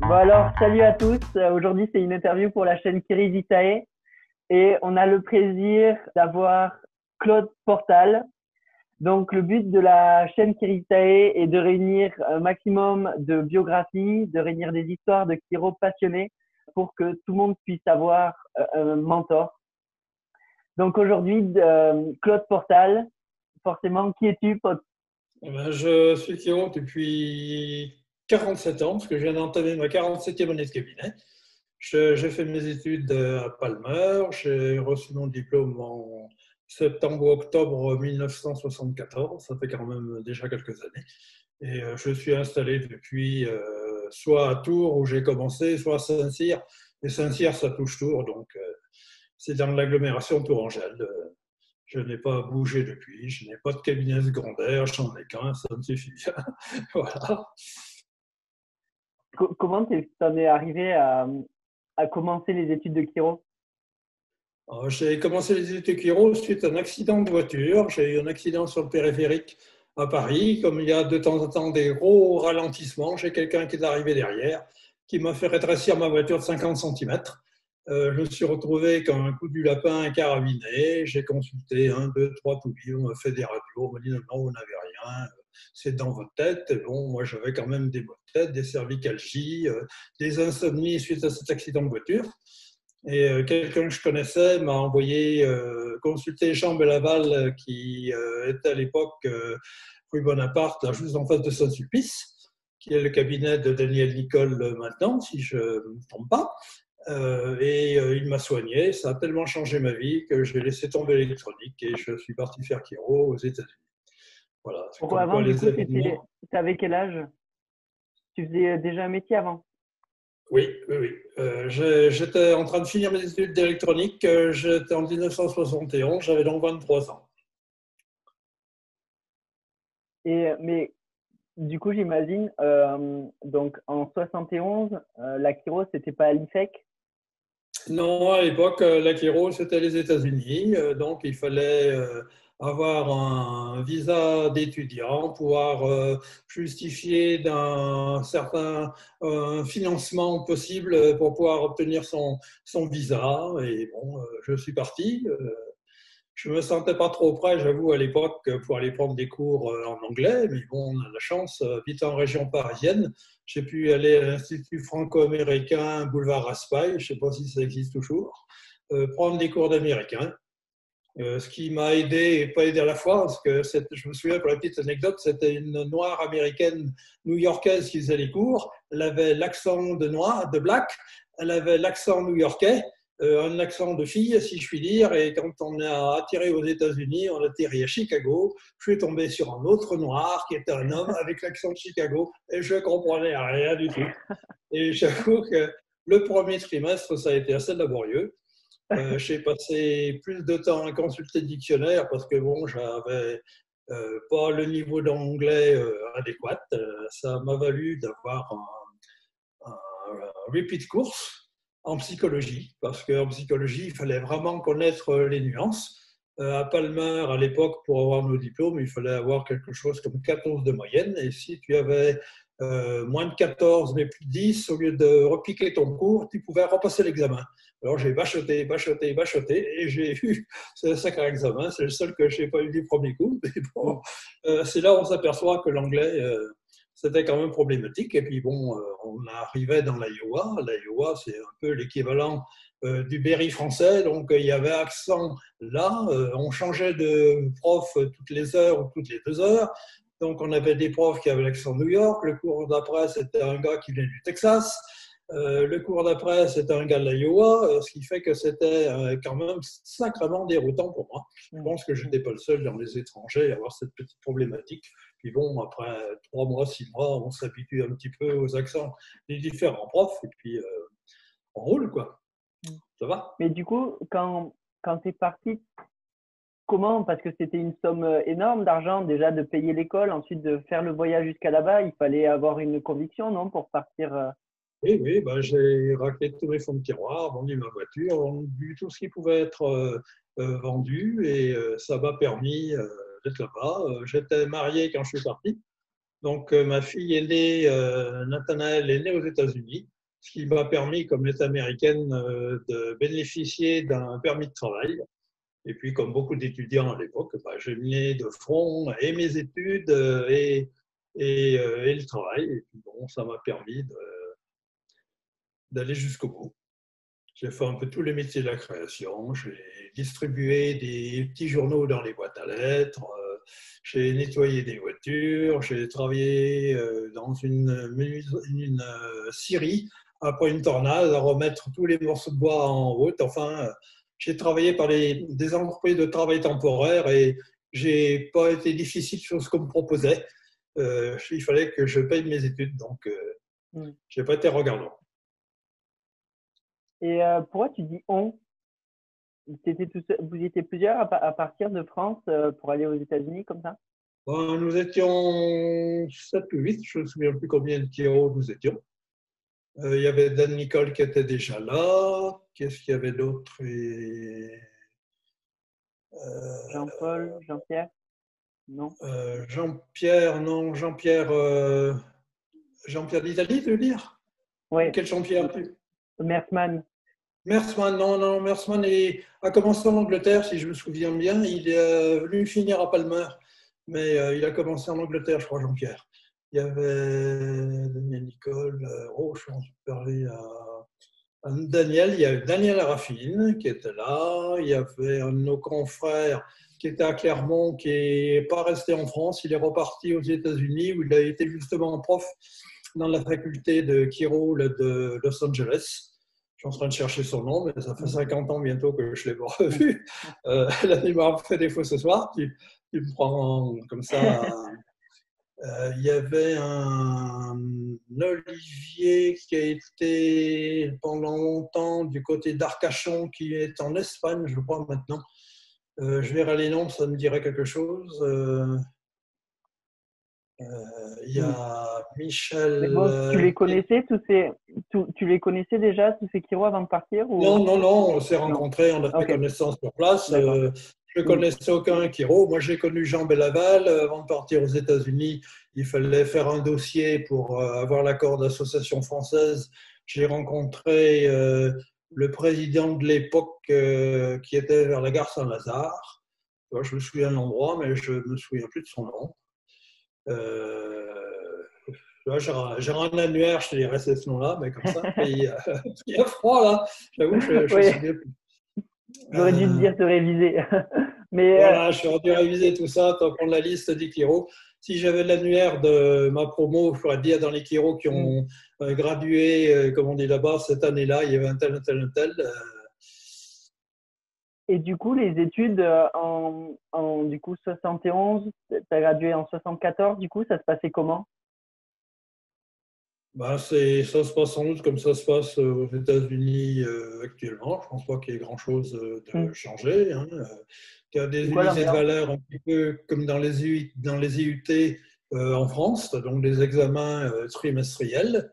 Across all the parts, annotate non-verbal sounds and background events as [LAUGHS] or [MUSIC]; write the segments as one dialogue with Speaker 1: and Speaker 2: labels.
Speaker 1: Bon alors, salut à tous. Euh, Aujourd'hui, c'est une interview pour la chaîne Kiri Vitae et on a le plaisir d'avoir Claude Portal. Donc, le but de la chaîne Kiri Vitae est de réunir un maximum de biographies, de réunir des histoires de Kiro passionnés pour que tout le monde puisse avoir euh, un mentor. Donc, aujourd'hui, euh, Claude Portal, forcément, qui es-tu
Speaker 2: eh ben, Je suis Kiro depuis 47 ans, parce que je viens d'entamer ma 47e année de cabinet. J'ai fait mes études à Palmer, j'ai reçu mon diplôme en septembre ou octobre 1974, ça fait quand même déjà quelques années. Et euh, je suis installé depuis euh, soit à Tours où j'ai commencé, soit à Saint-Cyr. Et Saint-Cyr, ça touche Tours, donc euh, c'est dans l'agglomération tourangelle. Je n'ai pas bougé depuis, je n'ai pas de cabinet secondaire, j'en ai qu'un, ça me suffit. [LAUGHS] voilà
Speaker 1: comment t'en es arrivé à, commencer les études de Kiro
Speaker 2: J'ai commencé les études de Kiro suite à un accident de voiture. J'ai eu un accident sur le périphérique à Paris. Comme il y a de temps en temps des gros ralentissements, j'ai quelqu'un qui est arrivé derrière qui m'a fait rétrécir ma voiture de 50 cm. Euh, je me suis retrouvé comme un coup du lapin carabiné. J'ai consulté un, deux, trois tourbillons, on m'a fait des radios, on m'a dit non, non, vous n'avez rien c'est dans votre tête. Bon, moi, j'avais quand même des maux de tête, des cervicalgies, euh, des insomnies suite à cet accident de voiture. Et euh, quelqu'un que je connaissais m'a envoyé euh, consulter Jean Belaval, qui était à l'époque rue Bonaparte, juste en face de Saint-Sulpice, qui est le cabinet de Daniel Nicole maintenant, si je ne me trompe pas. Et il m'a soigné. Ça a tellement changé ma vie que j'ai laissé tomber l'électronique et je suis parti faire Kiro aux États-Unis.
Speaker 1: Voilà. Pourquoi avant, du coup, tu avais quel âge? Tu faisais déjà un métier avant?
Speaker 2: Oui, oui, oui. Euh, j'étais en train de finir mes études d'électronique. Euh, j'étais en 1971, j'avais donc 23 ans.
Speaker 1: Et, mais du coup, j'imagine, euh, donc en 71, la Kiro, c'était pas à l'IFEC?
Speaker 2: Non, à l'époque, la Kiro, c'était les États-Unis. donc, il fallait avoir un visa d'étudiant, pouvoir euh, justifier d'un certain euh, financement possible pour pouvoir obtenir son, son visa. Et bon, euh, je suis parti. Je me sentais pas trop prêt, j'avoue, à l'époque, pour aller prendre des cours en anglais, mais bon, on a la chance, habitant en région parisienne, j'ai pu aller à l'Institut franco-américain Boulevard Raspail, je ne sais pas si ça existe toujours, prendre des cours d'américain. Euh, ce qui m'a aidé et pas aidé à la fois, parce que je me souviens pour la petite anecdote, c'était une noire américaine new-yorkaise qui faisait les cours. Elle avait l'accent de noir, de black, elle avait l'accent new-yorkais, euh, un accent de fille, si je puis dire. Et quand on a atterri aux États-Unis, on a atterri à Chicago. Je suis tombé sur un autre noir qui était un homme avec l'accent de Chicago et je comprenais rien du tout. Et j'avoue que le premier trimestre, ça a été assez laborieux. Euh, j'ai passé plus de temps à consulter le dictionnaire parce que bon, j'avais euh, pas le niveau d'anglais euh, adéquat. ça m'a valu d'avoir un, repeat course en psychologie parce qu'en psychologie, il fallait vraiment connaître les nuances. à Palmer, à l'époque, pour avoir nos diplômes, il fallait avoir quelque chose comme 14 de moyenne. Et si tu avais moins de 14 mais plus de 10, au lieu de repiquer ton cours, tu pouvais repasser l'examen. Alors j'ai bachoté, bachoté, bachoté, et j'ai [LAUGHS] eu ce sacré examen. C'est le seul que je n'ai pas eu du premier coup. Mais bon, euh, c'est là où on s'aperçoit que l'anglais, euh, c'était quand même problématique. Et puis bon, euh, on arrivait dans l'Iowa. L'Iowa, c'est un peu l'équivalent du Berry français. Donc il y avait accent là. on changeait de prof toutes les heures ou toutes les deux heures. Donc on avait des profs qui avaient l'accent New York. Le cours d'après, c'était un gars qui venait du Texas. Euh, le cours d'après, c'était un gars de l'Iowa, euh, ce qui fait que c'était euh, quand même sacrément déroutant pour moi. Je pense que je n'étais pas le seul dans les étrangers à avoir cette petite problématique. Puis bon, après trois mois, six mois, on s'habitue un petit peu aux accents des différents profs et puis on roule, quoi. Ça va?
Speaker 1: Mais du coup, quand, quand tu es parti, comment? Parce que c'était une somme énorme d'argent déjà de payer l'école, ensuite de faire le voyage jusqu'à là-bas, il fallait avoir une conviction, non, pour partir
Speaker 2: oui, oui, ben, j'ai raclé tous mes fonds de tiroir, vendu ma voiture, vendu tout ce qui pouvait être euh, euh, vendu et euh, ça m'a permis d'être là-bas. J'étais marié quand je suis parti. Donc, ma fille est née, Nathanaël est née aux États-Unis, ce qui m'a permis, comme est américaine, de bénéficier d'un permis de travail. Et puis, comme beaucoup d'étudiants à l'époque, bah, j'ai mis de front et mes études et, et, et, le travail. Et puis, bon, ça m'a permis d'aller jusqu'au bout. J'ai fait un peu tous les métiers de la création. J'ai distribué des petits journaux dans les boîtes à lettres. Euh, j'ai nettoyé des voitures. J'ai travaillé euh, dans une, une, euh, scierie après une tornade à remettre tous les morceaux de bois en route. Enfin, j'ai travaillé par les, des entreprises de travail temporaire et j'ai pas été difficile sur ce qu'on me proposait. il fallait que je paye mes études, donc mmh. j'ai pas été regardant.
Speaker 1: Et euh, pourquoi tu dis on? Vous étiez plusieurs à, partir de France euh, pour aller aux États-Unis comme ça?
Speaker 2: Ben, Nous étions 7 ou 8, je ne me souviens plus combien de kilos nous étions. Euh, il y avait Dan Nicole qui était déjà là. Qu'est-ce qu'il y avait d'autre?
Speaker 1: Jean-Paul, Jean-Pierre? Non.
Speaker 2: Jean-Pierre, non, Jean-Pierre. Jean-Pierre d'Italie, tu veux dire?
Speaker 1: Oui.
Speaker 2: Quel Jean-Pierre
Speaker 1: Mersman.
Speaker 2: Mersman, non, non, Mersman a commencé en Angleterre, si je me souviens bien. Il est euh, venu finir à Palmer, mais euh, il a commencé en Angleterre, je crois, Jean-Pierre. Il y avait Daniel Nicole, euh, oh, je suis parler à, Daniel. Il y avait Daniel Arafine qui était là. Il y avait un de nos confrères qui était à Clermont, qui n'est pas resté en France. Il est reparti aux États-Unis où il a été justement prof dans la faculté de Kiro de Los Angeles. Je suis en train de chercher son nom, mais ça fait 50 ans bientôt que je ne l'ai pas revu. [LAUGHS] Euh, il m'a fait défaut ce soir. Tu, me prends comme ça. [LAUGHS] Euh, il y avait un, Olivier qui a été pendant longtemps du côté d'Arcachon, qui est en Espagne, je crois, maintenant. Euh, je verrai les noms, ça me dirait quelque chose. Euh, euh, il y a Michel.
Speaker 1: tu les connaissais tous ces, tu, les connaissais déjà tous ces Kiro avant de partir
Speaker 2: Non, non, non. On s'est rencontrés, on a fait connaissance sur place. Euh, je ne connaissais aucun Kiro. Moi, j'ai connu Jean Bellaval. Avant de partir aux États-Unis, il fallait faire un dossier pour euh, avoir l'accord d'association française. J'ai rencontré le président de l'époque qui était vers la gare Saint-Lazare. Je me souviens de l'endroit, mais je ne me souviens plus de son nom. Euh, j'ai un annuaire, je te dirais ce nom-là, mais comme ça, [LAUGHS] [LAUGHS] il, y a froid là. J'avoue, je, je
Speaker 1: oui. J'aurais dû te dire de réviser. [LAUGHS] mais,
Speaker 2: euh, voilà, je suis dû réviser tout ça, tant qu'on la liste des Kiro. Si j'avais l'annuaire de ma promo, je pourrais dire dans les Kiro qui ont mm. euh, gradué, comme on dit là-bas, cette année-là, il y avait un tel, un tel, un tel.
Speaker 1: Et du coup, les études euh, en, en du coup 71, tu as gradué en 74, du coup, ça se passait comment?
Speaker 2: Bah, ça se passe sans doute comme ça se passe aux États-Unis euh, actuellement. Je ne pense pas qu'il y ait grand-chose euh, de mm. changé. Hein. Il y a des unités de valeur un petit peu comme dans les, dans les IUT en France, donc des examens trimestriels,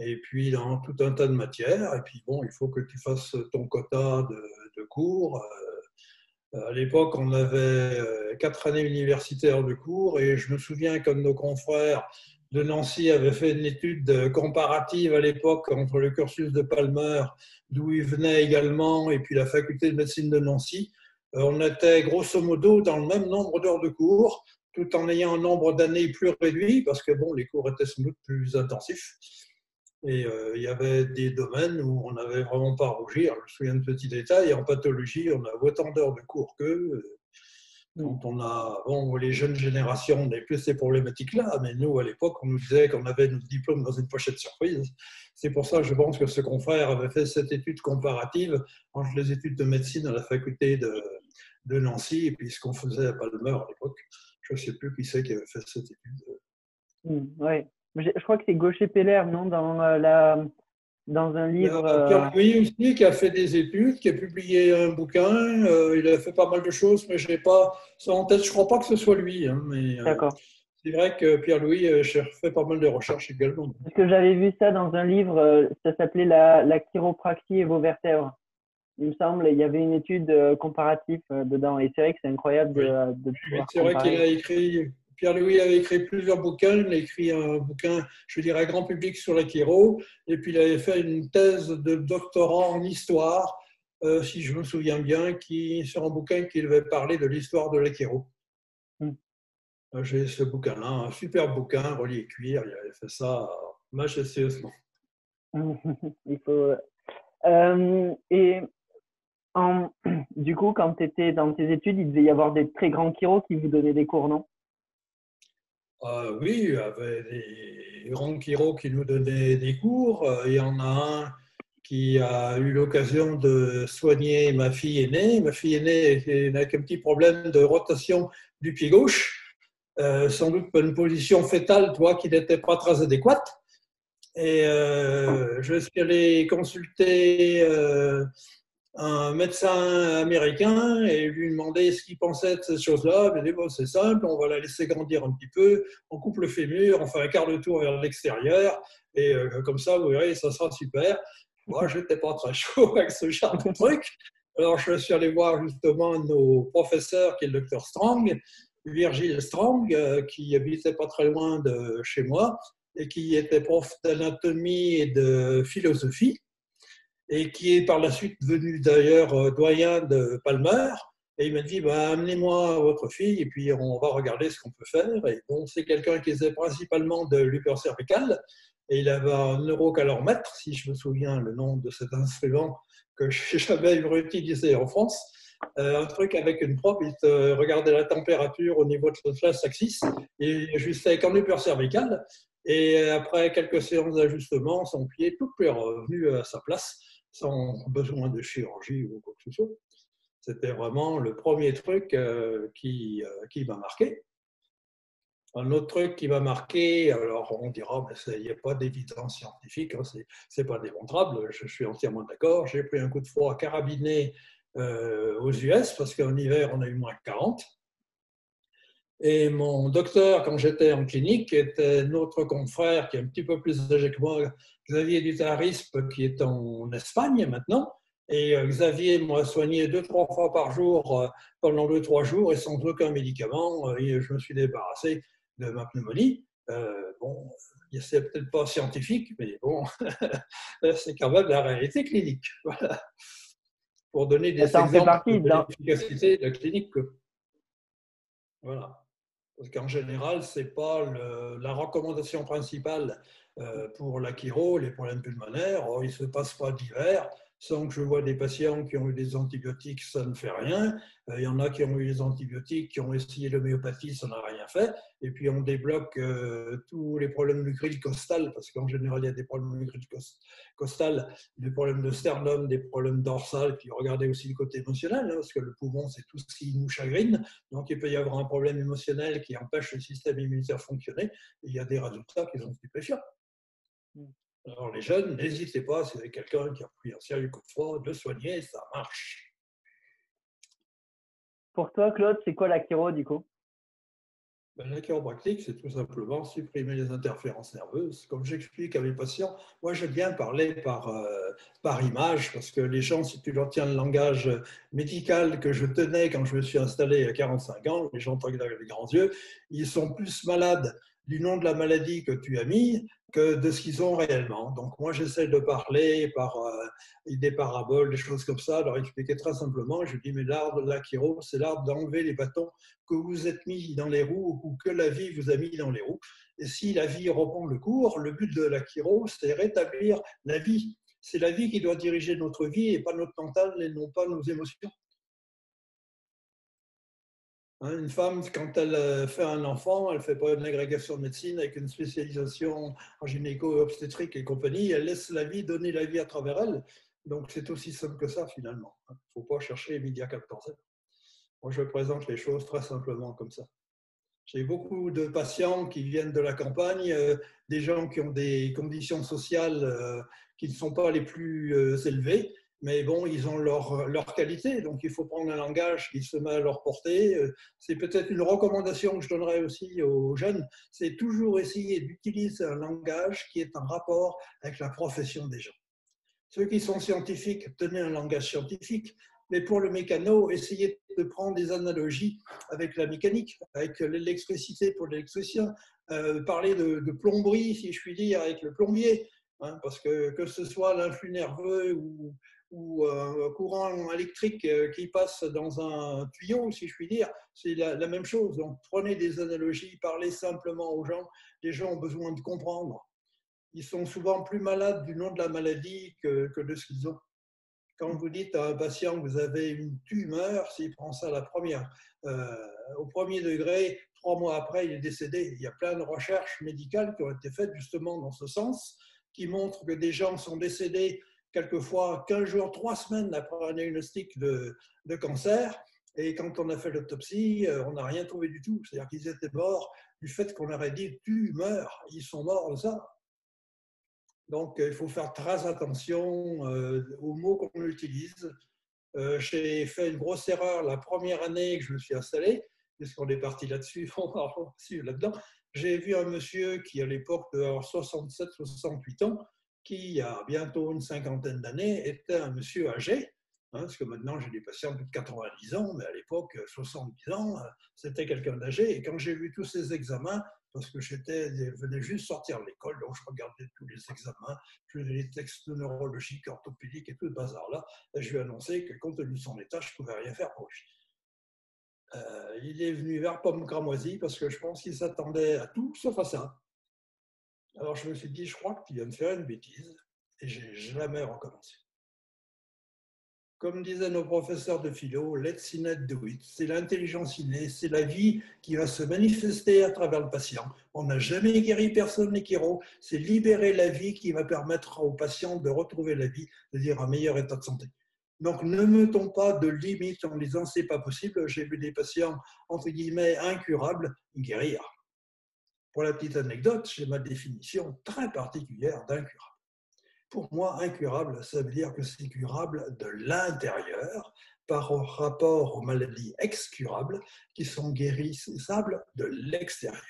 Speaker 2: et puis dans tout un tas de matières. Et puis bon, il faut que tu fasses ton quota de, de cours. Euh, à l'époque, on avait euh, quatre années universitaires de cours et je me souviens que nos confrères de Nancy avaient fait une étude comparative à l'époque entre le cursus de Palmer, d'où il venait également, et puis la faculté de médecine de Nancy. Euh, on était grosso modo dans le même nombre d'heures de cours, tout en ayant un nombre d'années plus réduit, parce que bon, les cours étaient sans doute plus intensifs. Et euh, il y avait des domaines où on n'avait vraiment pas à rougir. Je me souviens de petits détails. En pathologie, on a autant d'heures de cours qu'eux. Quand on a, bon, les jeunes générations, on plus ces problématiques-là, mais nous, à l'époque, on nous disait qu'on avait notre diplôme dans une pochette surprise. C'est pour ça, je pense que ce confrère avait fait cette étude comparative entre les études de médecine à la faculté de, de Nancy et puis ce qu'on faisait à Palmer à l'époque. Je ne sais plus qui c'est qui avait fait cette étude.
Speaker 1: Mmh, oui, je crois que c'est Gaucher Peller, non dans, euh, la, dans un livre.
Speaker 2: Pierre Louis aussi, qui a fait des études, qui a publié un bouquin. Euh, il a fait pas mal de choses, mais je n'ai pas ça en tête. Je ne crois pas que ce soit lui. Hein, mais, euh,
Speaker 1: D'accord.
Speaker 2: c'est vrai que Pierre-Louis fait pas mal de recherches également.
Speaker 1: Parce que j'avais vu ça dans un livre, ça s'appelait la, la chiropraxie et vos vertèbres. Il me semble, il y avait une étude comparative dedans. Et c'est vrai que c'est incroyable de,
Speaker 2: C'est vrai qu'il a écrit Pierre-Louis avait écrit plusieurs bouquins. Il a écrit un bouquin, je dirais, grand public sur l'Akiro. Et puis, il avait fait une thèse de doctorat en histoire, euh, si je me souviens bien, qui, sur un bouquin qui devait parler de l'histoire de l'Akiro. Hmm. J'ai ce bouquin-là, un super bouquin, relié cuir. Il avait fait ça majestueusement. [LAUGHS]
Speaker 1: il faut. Euh, et [CLEARS THROAT] du coup, quand tu étais dans tes études, il devait y avoir des très grands chiros qui vous donnaient des cours, non?
Speaker 2: Euh, Oui, il y avait des grands qui nous donnaient des cours. Euh, il y en a un qui a eu l'occasion de soigner ma fille aînée. Ma fille aînée n'a qu'un petit problème de rotation du pied gauche, euh, sans doute une position fétale, toi, qui n'était pas très adéquate. Et je suis allé consulter un médecin américain et lui demander ce qu'il pensait de ces choses-là. Il dit bon, c'est simple, on va la laisser grandir un petit peu, on coupe le fémur, on fait un quart de tour vers l'extérieur et euh, comme ça, vous verrez, ça sera super. Moi, je n'étais pas très chaud avec ce genre de truc. Alors, je suis allé voir justement nos professeurs, qui est le docteur Strong, Virgile Strong, euh, qui habitait pas très loin de chez moi et qui était prof d'anatomie et de philosophie et qui est par la suite devenu d'ailleurs euh, doyen de Palmer. Et il m'a dit, bah, amenez-moi votre fille et puis on va regarder ce qu'on peut faire. Et bon, c'est quelqu'un qui faisait principalement de l'upper cervical et il avait un neurocalormètre, si je me souviens le nom de cet instrument que [LAUGHS] je jamais utilisé en France. Euh, un truc avec une probe, il te regardait la température au niveau de son axis et juste avec un upper cervical. Et après quelques séances d'ajustement, son pied tout est revenu à sa place sans besoin de chirurgie ou quoi que ce soit. C'était vraiment le premier truc euh, qui, euh, qui m'a marqué. Un autre truc qui m'a marqué, alors on dira, il n'y a pas d'évidence scientifique, hein, ce c'est pas démontrable, je suis entièrement d'accord. J'ai pris un coup de froid carabiné euh, aux US parce qu'en hiver, on a eu moins 40. Et mon docteur, quand j'étais en clinique, était notre confrère qui est un petit peu plus âgé que moi, Xavier Dutarispe, qui est en Espagne maintenant. Et euh, Xavier m'a soigné deux, trois fois par jour euh, pendant deux, trois jours et sans aucun médicament. Euh, et je me suis débarrassé de ma pneumonie. Euh, bon, c'est peut-être pas scientifique, mais bon, [LAUGHS] c'est quand même la réalité clinique. [LAUGHS] Voilà. Pour donner des exemples de l'efficacité de la clinique. Voilà. Parce qu'en général, ce n'est pas la recommandation principale pour la chiro, les problèmes pulmonaires. il ne se passe pas d'hiver sans que je vois des patients qui ont eu des antibiotiques, ça ne fait rien. Euh, il y en a qui ont eu des antibiotiques, qui ont essayé l'homéopathie, ça n'a rien fait. Et puis on débloque euh, tous les problèmes du grille costal, parce qu'en général il y a des problèmes du grille costal, des problèmes de sternum, des problèmes dorsal, puis regardez aussi le côté émotionnel, hein, parce que le poumon c'est tout ce qui nous chagrine. Donc il peut y avoir un problème émotionnel qui empêche le système immunitaire de fonctionner. Et il y a des résultats qui sont stupéfiants. Mm. Alors les jeunes, n'hésitez pas, si vous avez quelqu'un qui a pris un sérieux coup de froid, de soigner, ça marche.
Speaker 1: Pour toi, Claude, c'est quoi la chiro du coup?
Speaker 2: Ben, La chiropractique, c'est tout simplement supprimer les interférences nerveuses. Comme j'explique à mes patients, moi j'aime bien parler par, euh, par image parce que les gens, si tu leur tiens le langage médical que je tenais quand je me suis installé à 45 ans, les gens regardent avec les grands yeux, ils sont plus malades du nom de la maladie que tu as mis de ce qu'ils ont réellement. Donc moi j'essaie de parler par euh, des paraboles, des choses comme ça, leur expliquer très simplement. Je dis mais l'art de l'achiro, c'est l'art d'enlever les bâtons que vous êtes mis dans les roues ou que la vie vous a mis dans les roues. Et si la vie reprend le cours, le but de l'achiro, c'est rétablir la vie. C'est la vie qui doit diriger notre vie et pas notre mental et non pas nos émotions. Hein, une femme, quand elle euh, fait un enfant, elle ne fait pas une agrégation de médecine avec une spécialisation en gynéco-obstétrique et compagnie, elle laisse la vie donner la vie à travers elle. Donc c'est aussi simple que ça finalement. Il ne faut pas chercher médias cancer. Moi je présente les choses très simplement comme ça. J'ai beaucoup de patients qui viennent de la campagne, euh, des gens qui ont des conditions sociales euh, qui ne sont pas les plus élevées, mais bon, ils ont leur, leur, qualité, donc il faut prendre un langage qui se met à leur portée. C'est peut-être une recommandation que je donnerais aussi aux jeunes, c'est toujours essayer d'utiliser un langage qui est en rapport avec la profession des gens. Ceux qui sont scientifiques, tenez un langage scientifique. Mais pour le mécano, essayez de prendre des analogies avec la mécanique, avec l'électricité pour l'électricien, euh, parler de, plomberie, si je puis dire, avec le plombier, hein, parce que que ce soit l'influx nerveux ou, ou un courant électrique euh, qui passe dans un tuyau, si je puis dire, c'est la, même chose. Donc prenez des analogies, parlez simplement aux gens. Les gens ont besoin de comprendre. Ils sont souvent plus malades du nom de la maladie que, que de ce qu'ils ont. Quand vous dites à un patient que vous avez une tumeur, s'il prend ça la première, euh, au premier degré, trois mois après, il est décédé. Il y a plein de recherches médicales qui ont été faites justement dans ce sens, qui montrent que des gens sont décédés quelquefois 15 jours, 3 semaines après un diagnostic de, cancer. Et quand on a fait l'autopsie, euh, on n'a rien trouvé du tout. C'est-à-dire qu'ils étaient morts du fait qu'on leur a dit tu meurs. Ils sont morts de ça. Donc il faut faire très attention euh, aux mots qu'on utilise. Euh, j'ai fait une grosse erreur la première année que je me suis installé, puisqu'on est parti là-dessus, [LAUGHS] là-dedans. J'ai vu un monsieur qui, à l'époque de 67-68 ans, qui, a bientôt une cinquantaine d'années, était un monsieur âgé, hein, parce que maintenant j'ai des patients de 90 ans, mais à l'époque, 70 ans, c'était quelqu'un d'âgé. Et quand j'ai vu tous ces examens, parce que j'étais, venais juste sortir de l'école, donc je regardais tous les examens, je faisais les textes neurologiques, orthopédiques et tout le bazar-là, et je lui ai annoncé que compte tenu de son état, je ne pouvais rien faire pour lui. Euh, il est venu vers Pomme Cramoisie parce que je pense qu'il s'attendait à tout sauf à ça. Alors je me suis dit, je crois que tu viens de faire une bêtise et j'ai jamais recommencé. Comme disaient nos professeurs de philo, let's innate do it. C'est l'intelligence innée, c'est la vie qui va se manifester à travers le patient. On n'a jamais guéri personne les chiro, c'est libérer la vie qui va permettre au patient de retrouver la vie, c'est-à-dire un meilleur état de santé. Donc ne mettons pas de limites en disant c'est pas possible. J'ai vu des patients entre guillemets incurables guérir. Pour la petite anecdote, j'ai ma définition très particulière d'incurable. Pour moi, incurable, ça veut dire que c'est curable de l'intérieur par rapport aux maladies excurables qui sont guérissables de l'extérieur.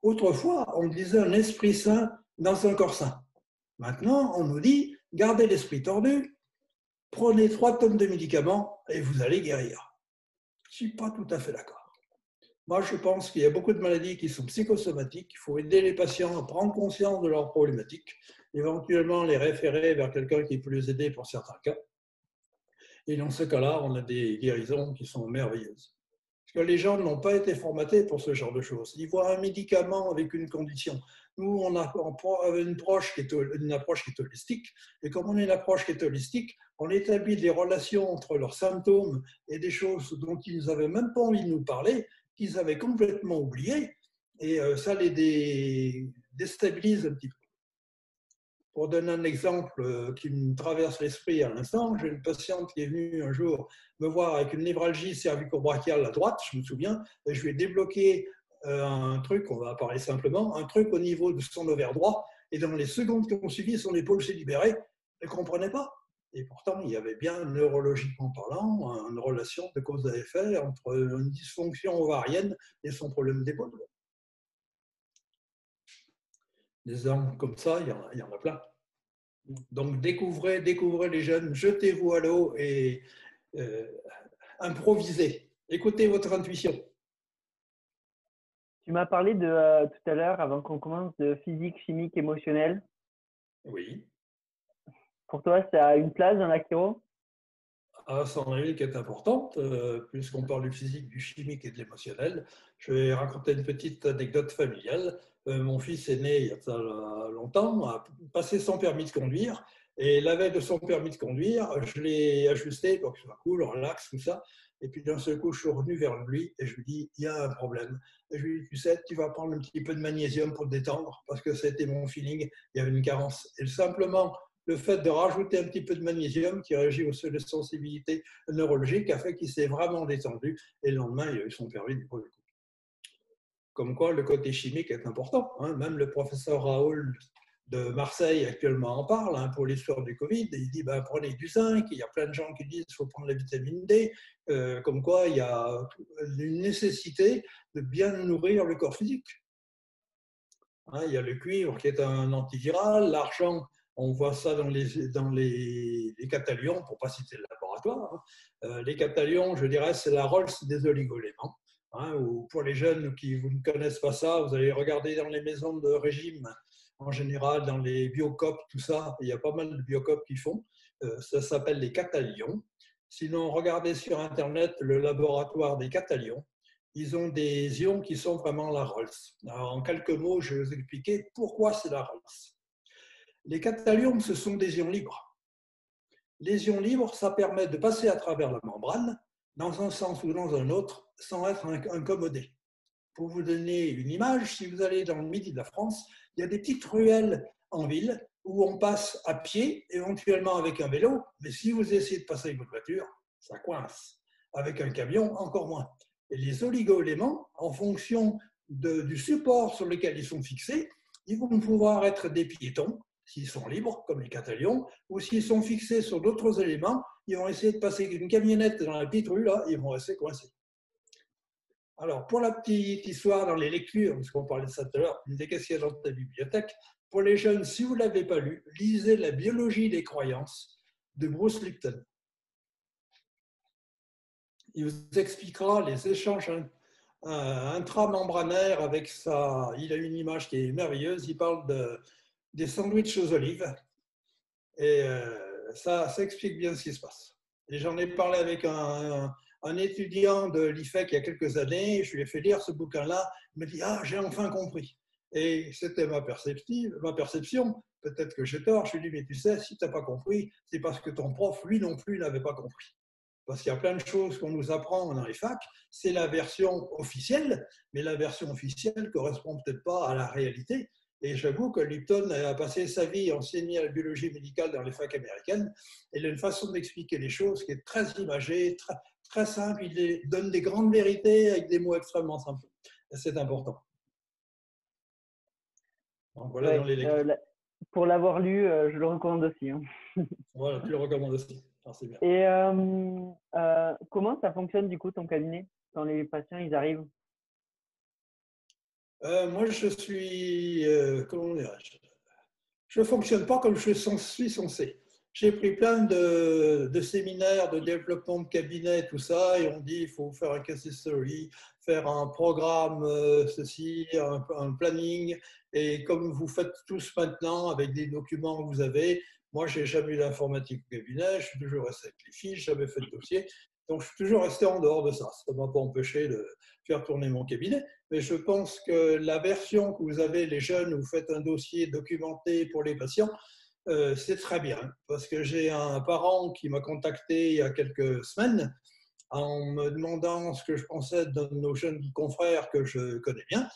Speaker 2: Autrefois, on disait un esprit sain dans un corps sain. Maintenant, on nous dit gardez l'esprit tordu, prenez trois tonnes de médicaments et vous allez guérir. Je ne suis pas tout à fait d'accord. Moi, je pense qu'il y a beaucoup de maladies qui sont psychosomatiques. Il faut aider les patients à prendre conscience de leurs problématiques, éventuellement les référer vers quelqu'un qui peut les aider pour certains cas. Et dans ce cas-là, on a des guérisons qui sont merveilleuses. Parce que les gens n'ont pas été formatés pour ce genre de choses. Ils voient un médicament avec une condition. Nous, on a une approche qui est, holistique. Et comme on a une approche qui est holistique, on établit des relations entre leurs symptômes et des choses dont ils n'avaient même pas envie de nous parler qu'ils avaient complètement oublié et euh, ça les déstabilise un petit peu. Pour donner un exemple euh, qui me traverse l'esprit à l'instant, j'ai une patiente qui est venue un jour me voir avec une névralgie cervico-brachiale à droite, je me souviens, et je lui ai débloqué euh, un truc, on va parler simplement, un truc au niveau de son ovaire droit, et dans les secondes qui ont suivi, son épaule s'est libérée, elle ne comprenait pas. Et pourtant, il y avait bien, neurologiquement parlant, une relation de cause à effet entre une dysfonction ovarienne et son problème d'épaule. Des armes comme ça, il y, en a, il y en a plein. Donc découvrez, découvrez les jeunes, jetez-vous à l'eau et euh, improvisez. Écoutez votre intuition.
Speaker 1: Tu m'as parlé de euh, tout à l'heure, avant qu'on commence, de physique, chimique, émotionnelle.
Speaker 2: Oui.
Speaker 1: Pour toi, ça a une place dans la chiro
Speaker 2: ah, c'en est qui est importante, euh, puisqu'on parle du physique, du chimique et de l'émotionnel. Je vais raconter une petite anecdote familiale. Euh, mon fils est né il y a longtemps, a passé son permis de conduire, et la veille de son permis de conduire, je l'ai ajusté pour que ce soit cool, relax, tout ça. Et puis d'un seul coup, je suis revenu vers lui et je lui dis, il y a un problème. Et je lui dis, tu sais, tu vas prendre un petit peu de magnésium pour te détendre, parce que c'était mon feeling, il y avait une carence. Et simplement, le fait de rajouter un petit peu de magnésium qui réagit aux seules sensibilités neurologiques a fait qu'il s'est vraiment détendu et le lendemain, il a eu son permis du coup. Comme quoi, le côté chimique est important. Hein. Même le professeur Raoul de Marseille actuellement en parle hein, pour l'histoire du Covid. Il dit ben, prenez du zinc. Il y a plein de gens qui disent qu'il faut prendre la vitamine D. Euh, comme quoi, il y a une nécessité de bien nourrir le corps physique. Hein, il y a le cuivre qui est un antiviral, l'argent On voit ça dans les, dans les, catalions, pour ne pas citer le laboratoire. Hein. Euh, les catalions, je dirais, c'est la Rolls des oligoéléments. Hein, ou pour les jeunes qui vous ne connaissent pas ça, vous allez regarder dans les maisons de régime, en général, dans les biocopes, tout ça, il y a pas mal de biocopes qui font. Euh, ça s'appelle les catalions. Sinon, regardez sur Internet le laboratoire des catalions. Ils ont des ions qui sont vraiment la Rolls. en quelques mots, je vais vous expliquer pourquoi c'est la Rolls. Les catalions, ce sont des ions libres. Les ions libres, ça permet de passer à travers la membrane, dans un sens ou dans un autre, sans être incommodé. Pour vous donner une image, si vous allez dans le midi de la France, il y a des petites ruelles en ville où on passe à pied, éventuellement avec un vélo, mais si vous essayez de passer avec votre voiture, ça coince. Avec un camion, encore moins. Et les oligo-éléments, en fonction du support sur lequel ils sont fixés, ils vont pouvoir être des piétons, s'ils sont libres, comme les catalions, ou s'ils sont fixés sur d'autres éléments, ils vont essayer de passer une camionnette dans la petite rue, là, ils vont rester coincés. Alors, pour la petite histoire dans les lectures, parce qu'on parlait de ça tout à l'heure, une des questions dans ta bibliothèque, pour les jeunes, si vous ne l'avez pas lu, lisez La biologie des croyances de Bruce Lipton. Il vous expliquera les échanges intramembranaires avec ça. Il a une image qui est merveilleuse. Il parle de, des sandwichs aux olives. Et euh, ça, ça explique bien ce qui se passe. Et j'en ai parlé avec un, étudiant de l'IFEC il y a quelques années, je lui ai fait lire ce bouquin-là, il m'a dit Ah, j'ai enfin compris. Et c'était ma, ma perception. Peut-être que j'ai tort. Je lui ai dit Mais tu sais, si tu n'as pas compris, c'est parce que ton prof, lui non plus, n'avait pas compris. Parce qu'il y a plein de choses qu'on nous apprend dans les facs. C'est la version officielle, mais la version officielle ne correspond peut-être pas à la réalité. Et j'avoue que Lipton a passé sa vie à enseigner la biologie médicale dans les facs américaines. Et il a une façon d'expliquer les choses qui est très imagée, très, très simple, il donne des grandes vérités avec des mots extrêmement simples. C'est important.
Speaker 1: Donc voilà dans les euh, pour l'avoir lu, euh, je le recommande aussi. Hein. [LAUGHS]
Speaker 2: voilà, tu le recommandes aussi. bien.
Speaker 1: Et euh, comment ça fonctionne du coup ton cabinet quand les patients ils arrivent?
Speaker 2: Moi, je suis comment dirais-je Je ne fonctionne pas comme je suis censé. J'ai pris plein de, séminaires de développement de cabinet, tout ça, et on dit il faut faire un case history, faire un programme, euh, ceci, un, planning. Et comme vous faites tous maintenant avec des documents que vous avez, moi, j'ai jamais eu d'informatique au cabinet, je suis toujours resté avec les fiches, jamais fait de dossier. Donc, je suis toujours resté en dehors de ça. Ça ne m'a pas empêché de faire tourner mon cabinet. Mais je pense que la version que vous avez, les jeunes, où vous faites un dossier documenté pour les patients, euh, c'est très bien, parce que j'ai un parent qui m'a contacté il y a quelques semaines en me demandant ce que je pensais de nos jeunes confrères que je connais bien.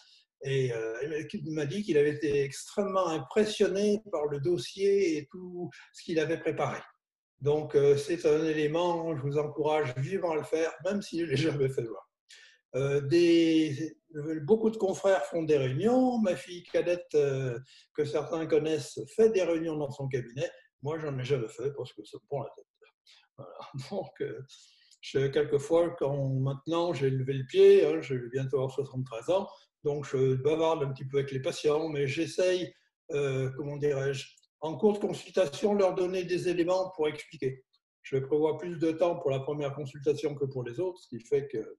Speaker 2: Et euh, il m'a dit qu'il avait été extrêmement impressionné par le dossier et tout ce qu'il avait préparé. Donc, euh, c'est un élément, je vous encourage vivement à le faire, même s'il ne l'a jamais fait voir. Euh, beaucoup de confrères font des réunions. Ma fille cadette, euh, que certains connaissent, fait des réunions dans son cabinet. Moi, j'en ai jamais fait parce que ça me prend la tête. [LAUGHS] Donc, euh, je, quelquefois, quand maintenant j'ai levé le pied, hein, je vais bientôt avoir 73 ans, donc je bavarde un petit peu avec les patients, mais j'essaye, comment dirais-je, en cours de consultation, leur donner des éléments pour expliquer. Je prévois plus de temps pour la première consultation que pour les autres, ce qui fait que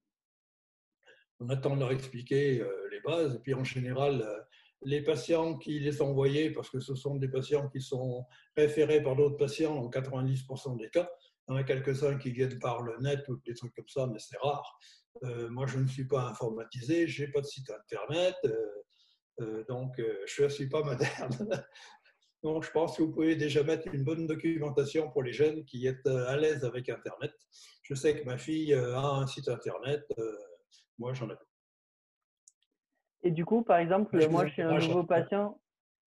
Speaker 2: on attend de leur expliquer euh, les bases. Et puis en général, euh, les patients qui les ont envoyés, parce que ce sont des patients qui sont référés par d'autres patients en 90% des cas, il y en a quelques-uns qui viennent par le net ou des trucs comme ça, mais c'est rare. Euh, moi, je ne suis pas informatisé, je n'ai pas de site internet, donc je ne suis pas [LAUGHS] moderne. Donc, je pense que vous pouvez déjà mettre une bonne documentation pour les jeunes qui sont à l'aise avec Internet. Je sais que ma fille a un site internet. Moi, j'en ai
Speaker 1: Et du coup, par exemple, moi, je suis un nouveau patient,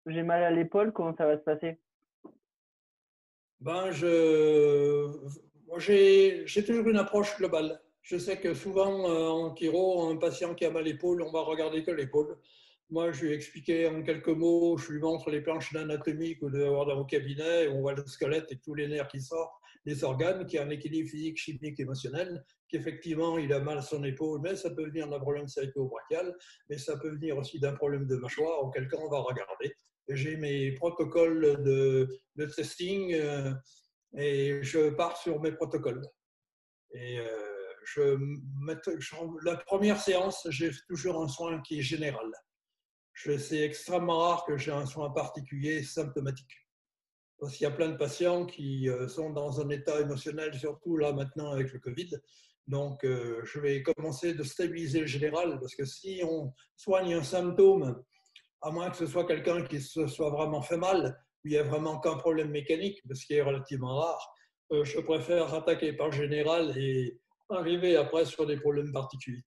Speaker 1: j'ai mal à l'épaule, comment ça va se passer?
Speaker 2: Ben, je... j'ai toujours une approche globale. Je sais que souvent, euh, en chiro, un patient qui a mal à l'épaule, on va regarder que l'épaule. Moi, je lui ai expliqué en quelques mots, je lui montre les planches d'anatomie que vous devez avoir dans vos cabinets, on voit le squelette et tous les nerfs qui sortent, les organes, qui a un équilibre physique, chimique, émotionnel, qu'effectivement, il a mal à son épaule, mais ça peut venir d'un problème cervico-brachial, mais ça peut venir aussi d'un problème de mâchoire, auquel cas on va regarder. j'ai mes protocoles de, de testing et je pars sur mes protocoles. Et je, la première séance, j'ai toujours un soin qui est général. C'est extrêmement rare que j'ai un soin particulier symptomatique. Parce qu'il y a plein de patients qui euh, sont dans un état émotionnel, surtout là maintenant avec le Covid. Donc, euh, je vais commencer de stabiliser le général, parce que si on soigne un symptôme, à moins que ce soit quelqu'un qui se soit vraiment fait mal, il n'y a vraiment qu'un problème mécanique, ce qui est relativement rare, euh, je préfère attaquer par le général et arriver après sur des problèmes particuliers.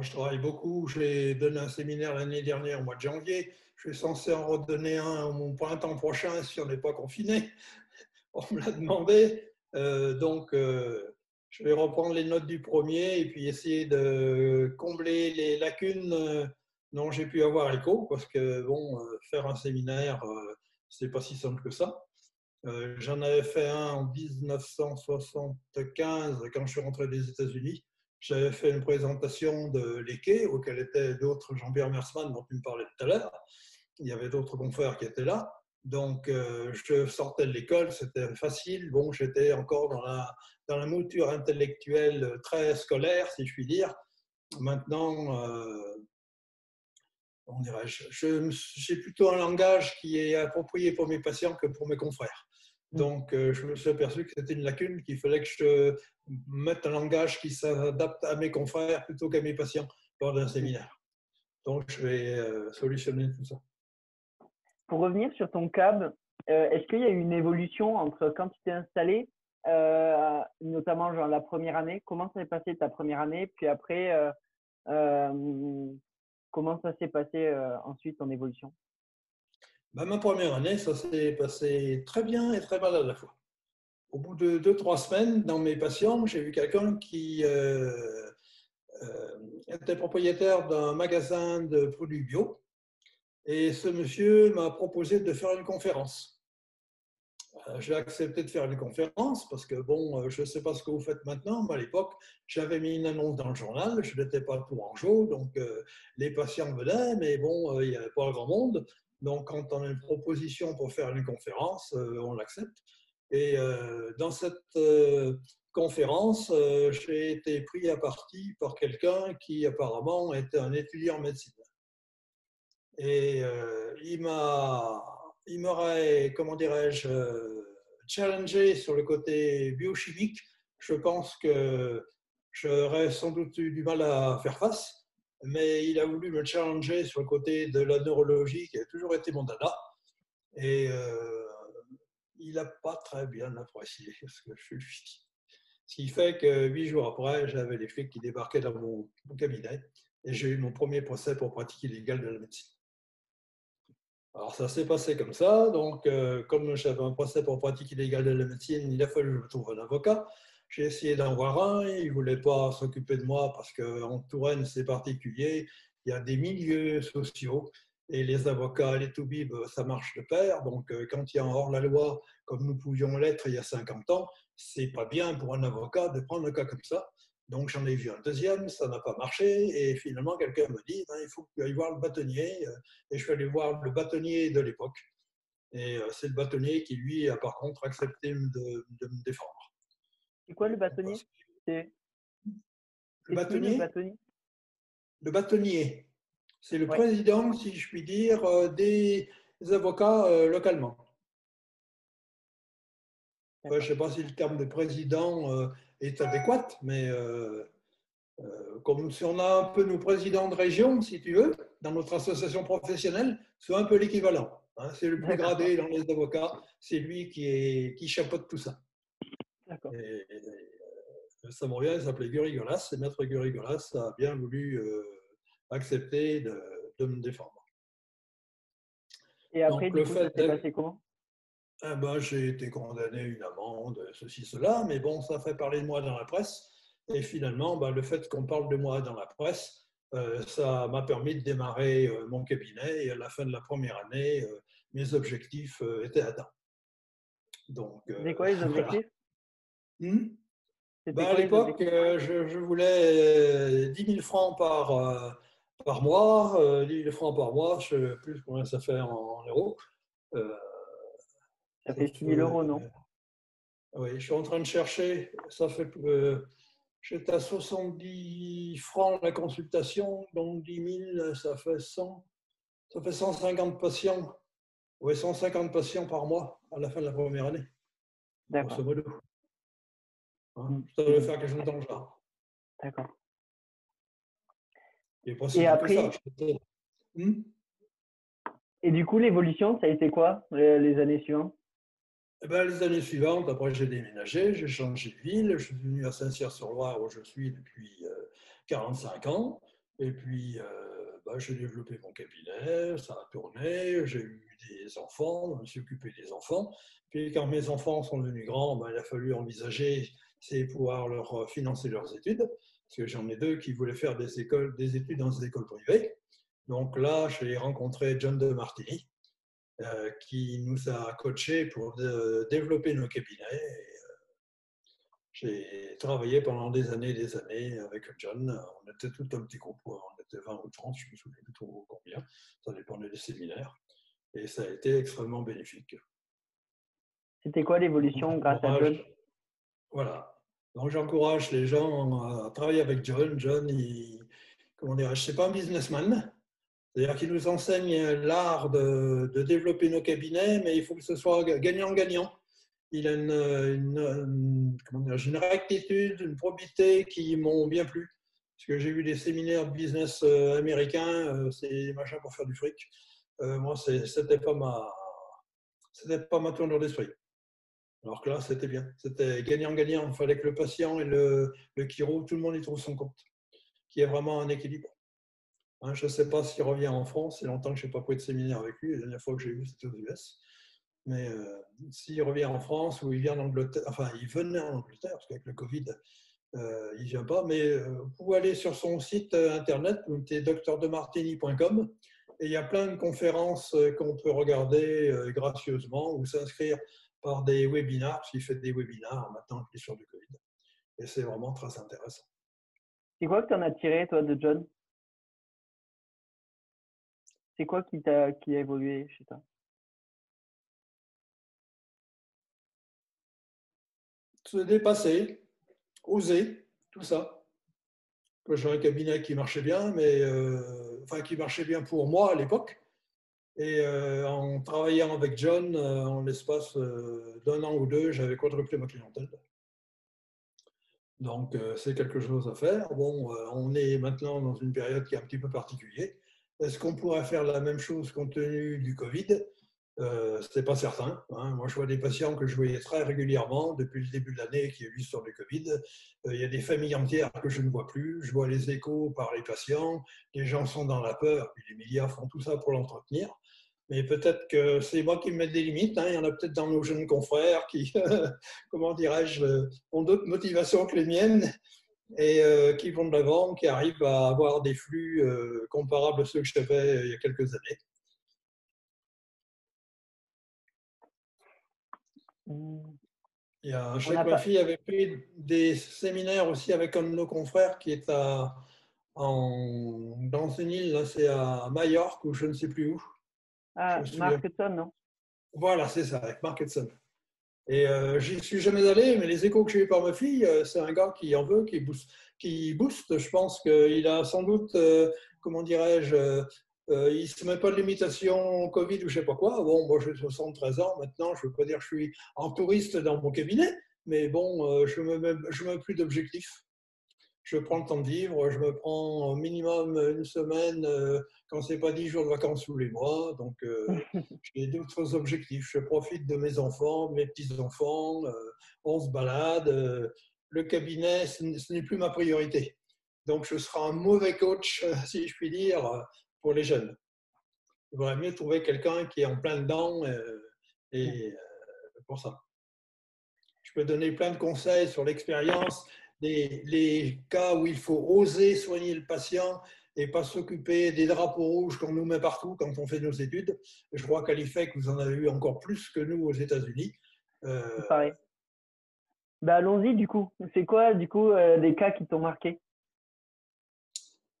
Speaker 2: Je travaille beaucoup. J'ai donné un séminaire l'année dernière, au mois de janvier. Je suis censé en redonner un au printemps prochain si on n'est pas confiné. [LAUGHS] On me l'a demandé. Euh, donc, euh, je vais reprendre les notes du premier et puis essayer de combler les lacunes euh, dont j'ai pu avoir écho, parce que, bon, faire un séminaire, c'est pas si simple que ça. J'en avais fait un en 1975 quand je suis rentré des États-Unis. J'avais fait une présentation de l'EKE, auquel étaient d'autres, Jean-Pierre Mersman, dont tu me parlais tout à l'heure. Il y avait d'autres confrères qui étaient là. Donc, euh, je sortais de l'école, c'était facile. Bon, j'étais encore dans la, dans la mouture intellectuelle très scolaire, si je puis dire. Maintenant, euh, on dirait, j'ai plutôt un langage qui est approprié pour mes patients que pour mes confrères. Mm. Donc, euh, je me suis aperçu que c'était une lacune, qu'il fallait que je mette un langage qui s'adapte à mes confrères plutôt qu'à mes patients lors d'un séminaire. Donc, je vais euh, solutionner tout ça.
Speaker 1: Pour revenir sur ton CAB, euh, est-ce qu'il y a eu une évolution entre quand tu t'es installé, notamment genre la première année, comment s'est passé ta première année, puis après, comment ça s'est passé ensuite en évolution?
Speaker 2: Bah, ma première année, ça s'est passé très bien et très mal à la fois. Au bout de deux, trois semaines, dans mes patients, j'ai vu quelqu'un qui euh, euh, était propriétaire d'un magasin de produits bio. Et ce monsieur m'a proposé de faire une conférence. Euh, j'ai accepté de faire une conférence parce que, bon, je ne sais pas ce que vous faites maintenant, mais à l'époque, j'avais mis une annonce dans le journal, je n'étais pas tout en jaune, donc les patients venaient, mais bon, il n'y avait pas grand monde. Donc, quand on a une proposition pour faire une conférence, on l'accepte. Et euh, dans cette euh, conférence, j'ai été pris à partie par quelqu'un qui apparemment était un étudiant en médecine. Et il il m'aurait, comment dirais-je, challengé sur le côté biochimique. Je pense que j'aurais sans doute eu du mal à faire face mais il a voulu me challenger sur le côté de la neurologie, qui a toujours été mon dada. Et euh, il n'a pas très bien apprécié [LAUGHS] ce que je lui. Ce qui fait que huit jours après, j'avais les flics qui débarquaient dans mon, cabinet et j'ai eu mon premier procès pour pratique illégale de la médecine. Alors ça s'est passé comme ça, donc euh, comme j'avais un procès pour pratique illégale de la médecine, il a fallu que je trouve un avocat. J'ai essayé d'en voir un, il ne voulait pas s'occuper de moi parce qu'en Touraine, c'est particulier. Il y a des milieux sociaux et les avocats, les toubibs, ça marche de pair. Donc, euh, quand il y a un hors-la-loi, comme nous pouvions l'être il y a 50 ans, c'est pas bien pour un avocat de prendre un cas comme ça. Donc, j'en ai vu un deuxième, ça n'a pas marché. Et finalement, quelqu'un me dit ben, il faut que tu ailles voir le bâtonnier. Et je suis allé voir le bâtonnier de l'époque. Et euh, c'est le bâtonnier qui, lui, a par contre accepté de, de me défendre.
Speaker 1: C'est quoi le bâtonnier?
Speaker 2: C'est le bâtonnier, le bâtonnier. C'est le président, si je puis dire, euh, des avocats euh, localement. je ne sais pas si le terme de président euh, est adéquat, mais comme si on a un peu nos présidents de région, si tu veux, dans notre association professionnelle, c'est un peu l'équivalent. Hein. c'est le plus gradé dans les avocats, c'est lui qui, est, qui chapeaute tout ça. Et, ça me revient, il s'appelait Gurigolas, et Maître Gurigolas a bien voulu euh, accepter de, me défendre.
Speaker 1: Et après, Donc, du coup, ça s'est passé comment?
Speaker 2: Eh ben, J'ai été condamné à une amende, ceci, cela, mais bon, ça fait parler de moi dans la presse. Et finalement, ben, le fait qu'on parle de moi dans la presse, euh, ça m'a permis de démarrer euh, mon cabinet. Et à la fin de la première année, mes objectifs étaient atteints.
Speaker 1: Donc, C'est quoi les objectifs?
Speaker 2: Hmm? Bah, à l'époque, euh, je, voulais 10 euh, 000 francs par, euh, par mois, 10 000 francs par mois, je ne sais plus combien ça fait en, euros.
Speaker 1: ça fait 6 000 euros, non?
Speaker 2: Oui, je suis en train de chercher. Ça fait. J'étais à 70 francs la consultation, donc 10 000, ça fait 100. Ça fait 150 patients. Oui, 150 patients par mois à la fin de la première année. D'accord. Hein, mm. ça doit faire quelque chose dans le genre.
Speaker 1: D'accord.
Speaker 2: Et, après, hmm?
Speaker 1: et du coup, l'évolution, ça a été quoi les années suivantes?
Speaker 2: Eh ben, Les années suivantes, après j'ai déménagé, j'ai changé de ville, je suis venu à Saint-Cyr-sur-Loire où je suis depuis 45 euh, ans. Et puis, euh, bah, j'ai développé mon cabinet, ça a tourné, j'ai eu des enfants, je me suis occupé des enfants. Puis quand mes enfants sont devenus grands, bah, il a fallu envisager c'est pouvoir leur euh, financer leurs études, parce que j'en ai deux qui voulaient faire des, écoles, des études dans des écoles privées. Donc là, j'ai rencontré John de Martini, euh, qui nous a coachés pour développer nos cabinets. Euh, j'ai travaillé pendant des années et des années avec John. On était tout un petit groupe, on était 20 ou 30, je ne me souviens plus trop combien, ça dépendait des séminaires. Et ça a été extrêmement bénéfique.
Speaker 1: C'était quoi l'évolution grâce à John?
Speaker 2: Voilà. Donc j'encourage les gens à travailler avec John. John, il, comment dirais c'est pas un businessman. C'est-à-dire qu'il nous enseigne l'art de, développer nos cabinets, mais il faut que ce soit gagnant-gagnant. Il a une, une, rectitude, une probité qui m'ont bien plu. Parce que j'ai eu des séminaires business euh, américains, euh, c'est des machins pour faire du fric. Euh, moi, c'était pas ma, c'était pas ma tournure d'esprit. Alors que là, c'était bien. C'était gagnant-gagnant. Il fallait que le patient et le, le chiro, tout le monde y trouve son compte. Qu'il y ait vraiment un équilibre. Hein, je ne sais pas s'il revient en France. C'est longtemps que je n'ai pas pris de séminaire avec lui. La dernière fois que j'ai vu, c'était aux US. Mais euh, s'il revient en France ou il vient en Angleterre, enfin, il venait en Angleterre, parce qu'avec le Covid, euh, il ne vient pas. Mais euh, vous pouvez aller sur son site internet, docteurdemartini.com, et il y a plein de conférences qu'on peut regarder gracieusement ou s'inscrire par des webinars, s'il fait des webinars maintenant qu'il est sur du Covid. Et c'est vraiment très intéressant.
Speaker 1: C'est quoi que tu en as tiré, toi, de John? C'est quoi qui, a, qui a évolué chez toi?
Speaker 2: Se dépasser, oser, tout ça. J'ai un cabinet qui marchait bien, mais euh, enfin qui marchait bien pour moi à l'époque, et euh, en travaillant avec John, euh, en l'espace euh, d'un an ou deux, j'avais quadruplé ma clientèle. Donc, c'est quelque chose à faire. Bon, on est maintenant dans une période qui est un petit peu particulière. Est-ce qu'on pourrait faire la même chose compte tenu du Covid? Euh, Ce n'est pas certain. Hein. Moi, je vois des patients que je voyais très régulièrement depuis le début de l'année qui eu l'histoire du Covid. il y a des familles entières que je ne vois plus. Je vois les échos par les patients. Les gens sont dans la peur. Puis les médias font tout ça pour l'entretenir mais peut-être que c'est moi qui me mets des limites. Hein. Il y en a peut-être dans nos jeunes confrères qui, [LAUGHS] comment dirais-je, ont d'autres motivations que les miennes et euh, qui vont de l'avant, qui arrivent à avoir des flux euh, comparables à ceux que j'avais euh, il y a quelques années. Il y a, je ma fille avait pris des séminaires aussi avec un de nos confrères qui est à, en, dans une île, c'est à Majorque ou je ne sais plus où.
Speaker 1: Ah, Mark non?
Speaker 2: Voilà, c'est ça, avec Mark Hudson. Et euh, j'y suis jamais allé, mais les échos que j'ai eu par ma fille, euh, c'est un gars qui en veut, qui booste. Qui booste. Je pense qu'il a sans doute, euh, comment dirais-je, euh, il ne se met pas de limitation Covid ou je sais pas quoi. Bon, moi j'ai 73 ans maintenant, je ne veux pas dire que je suis en touriste dans mon cabinet, mais bon, je me mets, je me mets plus d'objectifs je prends le temps de vivre, je me prends au minimum une semaine euh, quand c'est pas dix jours de vacances tous les mois. Donc, euh, [LAUGHS] j'ai d'autres objectifs. Je profite de mes enfants, mes petits-enfants, euh, on se balade. le cabinet, ce n'est plus ma priorité. Donc, je serai un mauvais coach, si je puis dire, pour les jeunes. Il vaudrait mieux trouver quelqu'un qui est en plein dedans et pour ça. Je peux donner plein de conseils sur l'expérience les, cas où il faut oser soigner le patient et pas s'occuper des drapeaux rouges qu'on nous met partout quand on fait nos études. Je crois qu'à l'IFEC, vous en avez eu encore plus que nous aux États-Unis.
Speaker 1: Euh... Pareil. Bah, allons-y du coup. C'est quoi du coup euh, les cas qui t'ont marqué?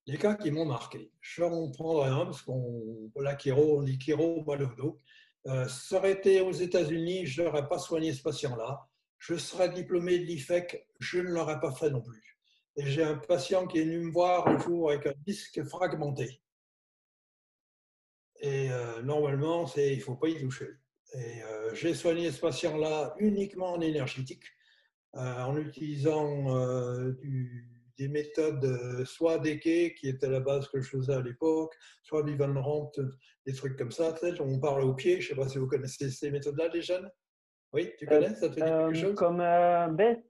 Speaker 2: Les cas qui m'ont marqué. Je vais en prendre un parce qu'on la chiro, on dit chiro, mal au dos. Euh, ça aurait été aux États-Unis, je n'aurais pas soigné ce patient-là. Je serais diplômé de l'IFEC, je ne l'aurais pas fait non plus. Et j'ai un patient qui est venu me voir un jour avec un disque fragmenté. Et euh, normalement, il ne faut pas y toucher. Et euh, j'ai soigné ce patient-là uniquement en énergétique, en utilisant des méthodes euh, soit quais, qui était la base que je faisais à l'époque, soit du Van Rant, des trucs comme ça. On parle au pied, je ne sais pas si vous connaissez ces méthodes-là, les jeunes. Oui, tu connais Ça te dit quelque
Speaker 1: euh,
Speaker 2: chose?
Speaker 1: Comme euh, Best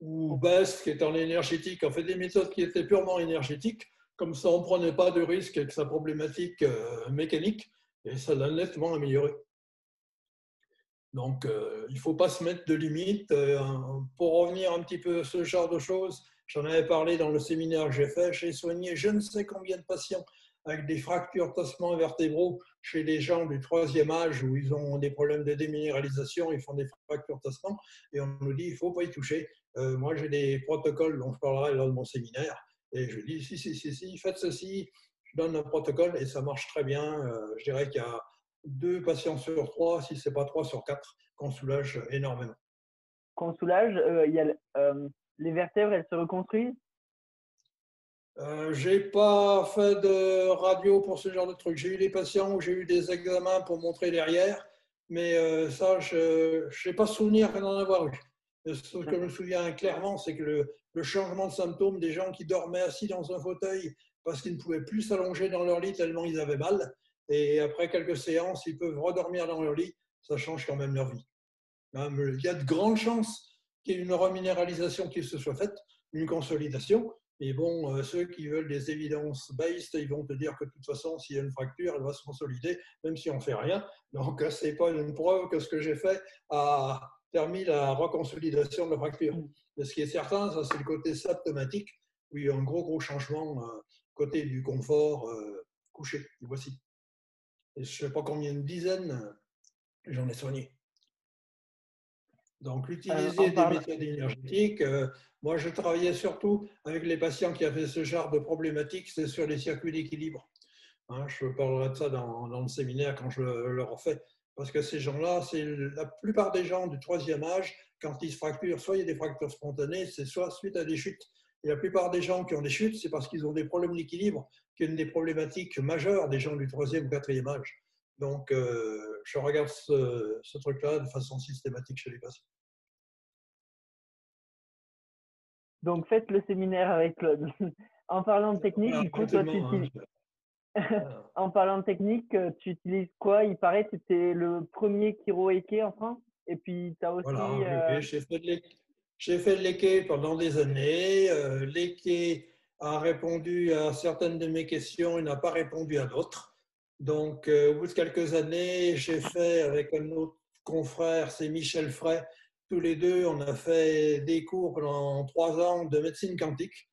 Speaker 2: Ou Best, qui est en énergétique. On fait des méthodes qui étaient purement énergétiques. Comme ça, on ne prenait pas de risque avec sa problématique mécanique et ça l'a nettement amélioré. Donc, il ne faut pas se mettre de limites. pour revenir un petit peu à ce genre de choses, J'en avais parlé dans le séminaire que j'ai fait. J'ai soigné je ne sais combien de patients avec des fractures tassements vertébraux chez des gens du troisième âge où ils ont des problèmes de déminéralisation, ils font des fractures tassements et on nous dit il ne faut pas y toucher. Euh, moi, j'ai des protocoles dont je parlerai lors de mon séminaire et je dis si, si, si, si, faites ceci. Je donne un protocole et ça marche très bien. Euh, je dirais qu'il y a deux patients sur trois, si ce n'est pas trois sur quatre, qu'on soulage énormément.
Speaker 1: Qu'on soulage, euh, y a les vertèbres, elles se reconstruisent?
Speaker 2: Euh, j'ai pas fait de radio pour ce genre de truc. J'ai eu des patients où j'ai eu des examens pour montrer derrière, mais euh, ça, je n'ai pas souvenir d'en avoir eu. Ce que je me souviens clairement, c'est que le, le, changement de symptômes des gens qui dormaient assis dans un fauteuil parce qu'ils ne pouvaient plus s'allonger dans leur lit tellement ils avaient mal, et après quelques séances, ils peuvent redormir dans leur lit, ça change quand même leur vie. Il y a de grandes chances qu'il y ait une reminéralisation qui se soit faite, une consolidation. Mais bon, euh, ceux qui veulent des évidences based, ils vont te dire que de toute façon, s'il y a une fracture, elle va se consolider, même si on ne fait rien. Donc, euh, ce n'est pas une preuve que ce que j'ai fait a permis la reconsolidation de la fracture. Mais ce qui est certain, ça, c'est le côté symptomatique, où il y a un gros, gros changement euh, côté du confort couché. voici. Et je ne sais pas combien, de dizaines, j'en ai soigné. Donc, euh, utiliser des méthodes énergétiques. Euh, moi, je travaillais surtout avec les patients qui avaient ce genre de problématiques, c'est sur les circuits d'équilibre. Hein, je parlerai de ça dans, le séminaire quand je leur en fais. Parce que ces gens-là, c'est la plupart des gens du troisième âge, quand ils se fracturent, soit il y a des fractures spontanées, c'est soit suite à des chutes. Et la plupart des gens qui ont des chutes, c'est parce qu'ils ont des problèmes d'équilibre, qui est une des problématiques majeures des gens du troisième ou quatrième âge. Donc, euh, je regarde ce, ce truc-là de façon systématique chez les patients.
Speaker 1: Donc, faites le séminaire avec Claude. [LAUGHS] en parlant de technique, du coup, toi, tu utilises... [LAUGHS] en parlant de technique, euh, tu utilises quoi? Il paraît que c'était le premier Kiro Eke en France. Et puis, tu as aussi.
Speaker 2: Voilà, euh, j'ai fait de l'Eke pendant des années. Euh, a répondu à certaines de mes questions et n'a pas répondu à d'autres. Donc, au bout de quelques années, j'ai fait avec un autre confrère, c'est Michel Frey, tous les deux, on a fait des cours pendant trois ans de médecine quantique,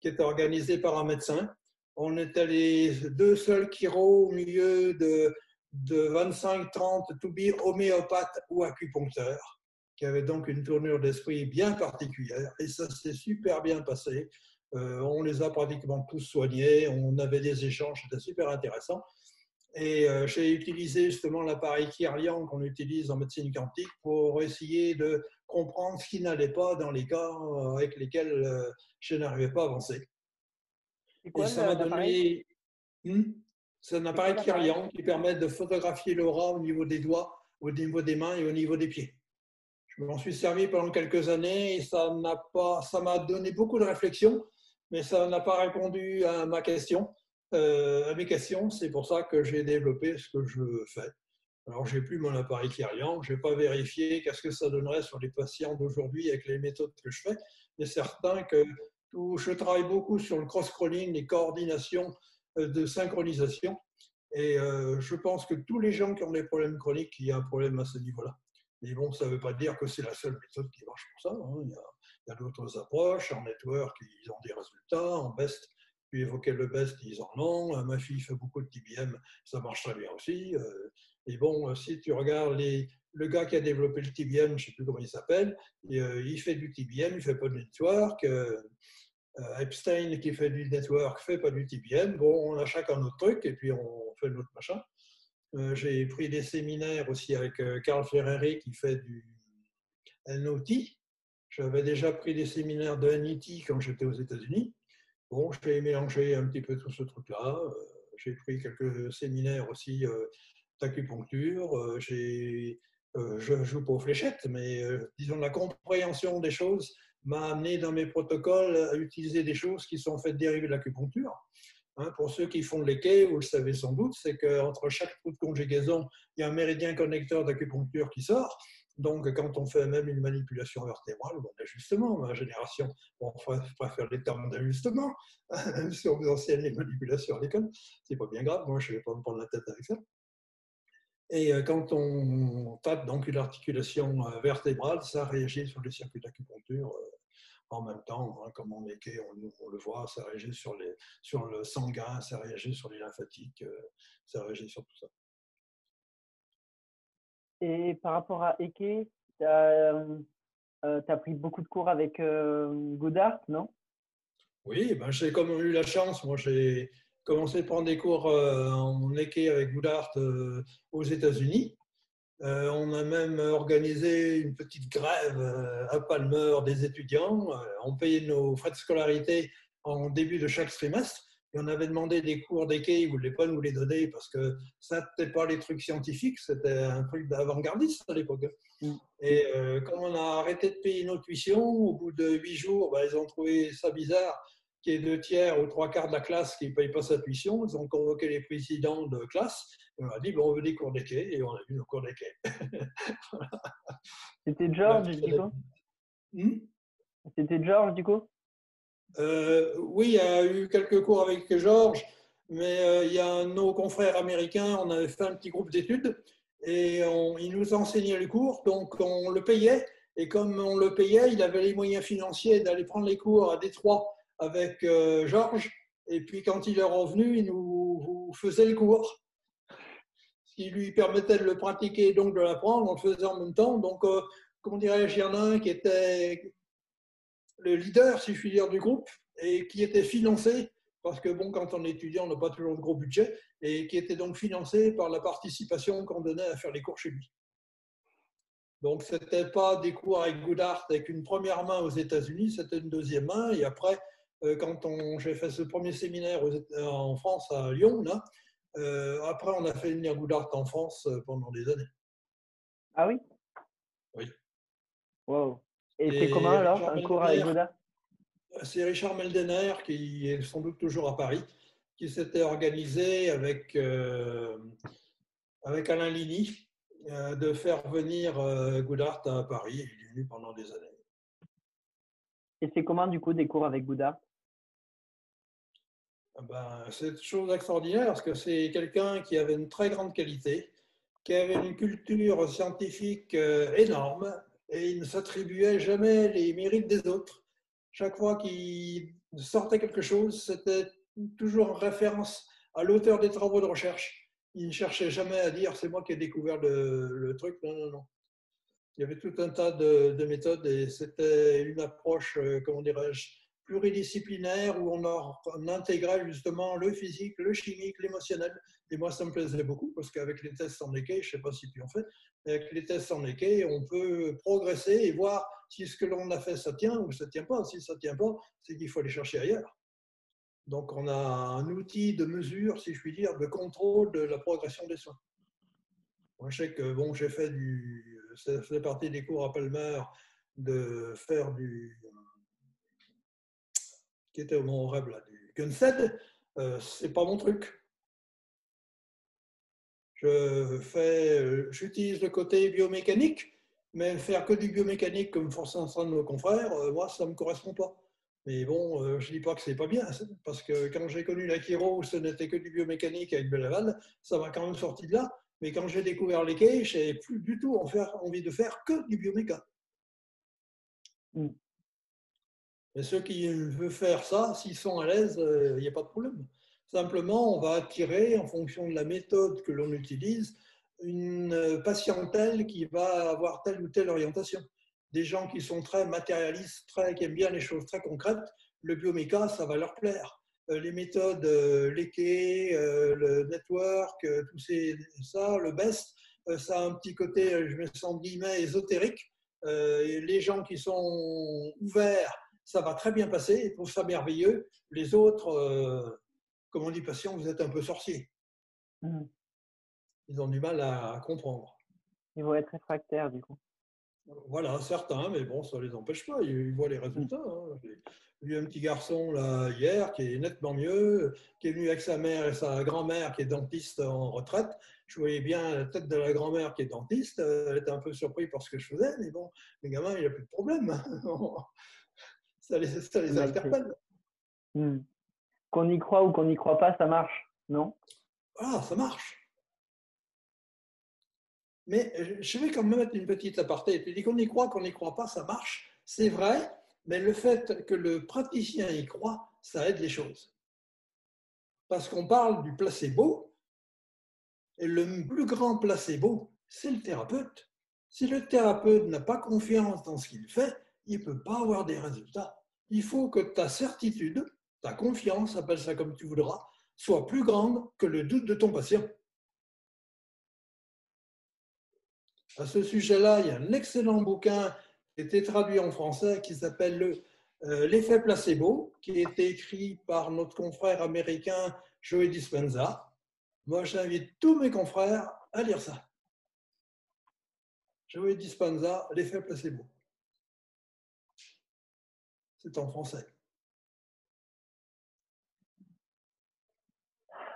Speaker 2: qui est organisé par un médecin. On était les deux seuls chiro au milieu de, de 25-30 to be homéopathes ou acupuncteurs, qui avaient donc une tournure d'esprit bien particulière. Et ça s'est super bien passé. Euh, on les a pratiquement tous soignés, on avait des échanges, c'était super intéressant. Et euh, j'ai utilisé justement l'appareil Kirlian qu'on utilise en médecine quantique pour essayer de comprendre ce qui n'allait pas dans les cas euh, avec lesquels euh, je n'arrivais pas à avancer.
Speaker 1: et ça m'a donné.
Speaker 2: Hmm? C'est un appareil Kirlian qui permet de photographier l'aura au niveau des doigts, au niveau des mains et au niveau des pieds. Je m'en suis servi pendant quelques années et ça n'a pas, ça m'a donné beaucoup de réflexion, mais ça n'a pas répondu à ma question. Euh, questions. C'est pour ça que j'ai développé ce que je fais. Alors, j'ai plus mon appareil Kyrian, je n'ai pas vérifié qu'est-ce que ça donnerait sur les patients d'aujourd'hui avec les méthodes que je fais, mais certain que tout, je travaille beaucoup sur le cross-crawling, les coordinations euh, de synchronisation, et euh, je pense que tous les gens qui ont des problèmes chroniques, il y a un problème à ce niveau-là. Mais bon, ça ne veut pas dire que c'est la seule méthode qui marche pour ça. Hein. Il y a, a d'autres approches. En network, ils ont des résultats. En best, tu évoquais le best, ils en ont. Ma fille fait beaucoup de TBM, ça marche très bien aussi. Euh, et bon, si tu regardes le gars qui a développé le TBM, je ne sais plus comment il s'appelle, euh, il fait du TBM, il fait pas de network. Euh, Epstein qui fait du network fait pas du TBN. Bon, on a chacun notre truc et puis on fait notre machin. J'ai pris des séminaires aussi avec Carl Ferreri qui fait du NOT. J'avais déjà pris des séminaires de NIT quand j'étais aux États-Unis. Bon, j'ai mélangé un petit peu tout ce truc-là. J'ai pris quelques séminaires aussi d'acupuncture. J'ai euh, je joue pas aux fléchettes, mais euh, disons la compréhension des choses m'a amené dans mes protocoles à utiliser des choses qui sont faites dériver de l'acupuncture. Hein, pour ceux qui font les quais, vous le savez sans doute, c'est qu'entre chaque trou de conjugaison, il y a un méridien connecteur d'acupuncture qui sort. Donc, quand on fait même une manipulation vertébrale ou ma génération, on préfère les termes d'ajustement, même [LAUGHS] si on vous enseigne les manipulations à l'école, c'est pas bien grave, moi je vais pas me prendre la tête avec ça. Et euh, quand on tape donc une articulation euh, vertébrale, ça réagit sur les circuits d'acupuncture euh, en même temps. Hein, comme on, est, on, le voit, ça réagit sur, sur le sanguin, ça réagit sur les lymphatiques, ça réagit sur tout ça.
Speaker 1: Et par rapport à Eke, tu as, pris beaucoup de cours avec Godard, non?
Speaker 2: Oui, ben, j'ai comme eu la chance, moi j'ai commencé à prendre des cours euh, en équé avec euh, aux États-Unis. Euh, on a même organisé une petite grève à Palmer des étudiants. On payait nos frais de scolarité en début de chaque trimestre. Et on avait demandé des cours d'équé, ils ne voulaient pas nous les donner parce que ça n'était pas les trucs scientifiques, c'était un truc d'avant-gardiste à l'époque. Mm. Et quand on a arrêté de payer nos tuitions, au bout de huit jours, bah, ils ont trouvé ça bizarre qui est deux tiers ou trois quarts de la classe qui ne paye pas sa tuition. Ils ont convoqué les présidents de classe. Et on a dit, bon, on veut des cours quais. Et on a vu nos cours quais. [LAUGHS]
Speaker 1: C'était George, du coup? Hmm? C'était George, du coup?
Speaker 2: Euh, Oui, il y a eu quelques cours avec George. Mais euh, il y a nos confrères américains, on avait fait un petit groupe d'études et on, ils nous enseignaient les cours, donc on le payait. Et comme on le payait, il avait les moyens financiers d'aller prendre les cours à Détroit avec euh, Georges. Et puis quand il est revenu, il nous faisait le cours. Ce qui lui permettait de le pratiquer, donc de l'apprendre, on le faisait en même temps. Donc, euh, comment dirais-je, il y en a un qui était le leader, si je puis dire, du groupe, et qui était financé, parce que bon, quand on est étudiant, on n'a pas toujours de gros budget, et qui était donc financé par la participation qu'on donnait à faire les cours chez lui. Donc, ce n'était pas des cours avec Goodhart avec une première main aux États-Unis, c'était une deuxième main, et après, euh, quand j'ai fait ce premier séminaire en France, à Lyon, là, euh, après, on a fait une Goudart en France euh, pendant des années.
Speaker 1: Ah oui?
Speaker 2: Oui.
Speaker 1: Wow. Et, c'est comment alors, un cours avec Goudart
Speaker 2: C'est Richard Meldener, qui est sans doute toujours à Paris, qui s'était organisé avec, avec Alain Ligny de faire venir Goudart à Paris. Il est venu pendant des années.
Speaker 1: Et c'est comment du coup des cours avec Goudart?
Speaker 2: Ah ben, c'est une chose extraordinaire parce que c'est quelqu'un qui avait une très grande qualité, qui avait une culture scientifique euh, énorme et il ne s'attribuait jamais les mérites des autres. Chaque fois qu'il sortait quelque chose, c'était toujours en référence à l'auteur des travaux de recherche. Il ne cherchait jamais à dire c'est moi qui ai découvert le, truc. Non, non, non. Il y avait tout un tas de, de méthodes et c'était une approche, euh, comment dirais-je, pluridisciplinaire où on, intégrait justement le physique, le chimique, l'émotionnel. Et moi, ça me plaisait beaucoup parce qu'avec les tests en équai, je ne sais pas si tu en fais, avec les tests en équai, on peut progresser et voir si ce que l'on a fait, ça tient ou ça ne tient pas. Si ça ne tient pas, c'est qu'il faut aller chercher ailleurs. Donc, on a un outil de mesure, si je puis dire, de contrôle de la progression des soins. Moi, je sais que bon, j'ai fait du. Ça fait partie des cours à Palmer de faire du, qui était mon rêve là, du Gunstead, euh, c'est pas mon truc. Je fais, euh, j'utilise le côté biomécanique, mais faire que du biomécanique comme font certains de nos confrères, euh, moi, ça me correspond pas. Mais bon, euh, je dis pas que c'est pas bien, parce que quand j'ai connu la Kiro, ce n'était que du biomécanique avec Belaval, ça m'a quand même sorti de là. Mais quand j'ai découvert les quais, je n'avais plus du tout envie de faire que du bioméca. Mm. Mais ceux qui veulent faire ça, s'ils sont à l'aise, il euh, n'y a pas de problème. Simplement, on va attirer, en fonction de la méthode que l'on utilise, une patientèle qui va avoir telle ou telle orientation. Des gens qui sont très matérialistes, très, qui aiment bien les choses très concrètes, le bioméca, ça va leur plaire. les méthodes, l'équé, le network, tout ça, le best, ça a un petit côté, je me sens guillemets, ésotérique. les gens qui sont ouverts, ça va très bien passer, ils trouvent ça merveilleux. Les autres, comme on dit patient, vous êtes un peu sorcier. Mmh. Ils ont du mal à comprendre.
Speaker 1: Ils vont être réfractaires, du coup.
Speaker 2: Voilà, certains, mais bon, ça ne les empêche pas. Ils voient les résultats. Hein. J'ai vu un petit garçon là hier qui est nettement mieux, qui est venu avec sa mère et sa grand-mère qui est dentiste en retraite. Je voyais bien la tête de la grand-mère qui est dentiste. Elle était un peu surprise par ce que je faisais, mais bon, le gamin, il n'a plus de problème. [LAUGHS] ça les, ça les interpelle.
Speaker 1: Hmm. Qu'on y croit ou qu'on n'y croit pas, ça marche, non?
Speaker 2: Ah, ça marche. Mais je vais quand même mettre une petite aparté. Tu dis qu'on y croit, qu'on n'y croit pas, ça marche. C'est vrai, mais le fait que le praticien y croit, ça aide les choses. Parce qu'on parle du placebo, et le plus grand placebo, c'est le thérapeute. Si le thérapeute n'a pas confiance dans ce qu'il fait, il ne peut pas avoir des résultats. Il faut que ta certitude, ta confiance, appelle ça comme tu voudras, soit plus grande que le doute de ton patient. À ce sujet-là, il y a un excellent bouquin qui a été traduit en français qui s'appelle euh, L'effet placebo, qui a été écrit par notre confrère américain Joey Dispenza. Moi, j'invite tous mes confrères à lire ça. Joey Dispenza, L'effet placebo. C'est en français.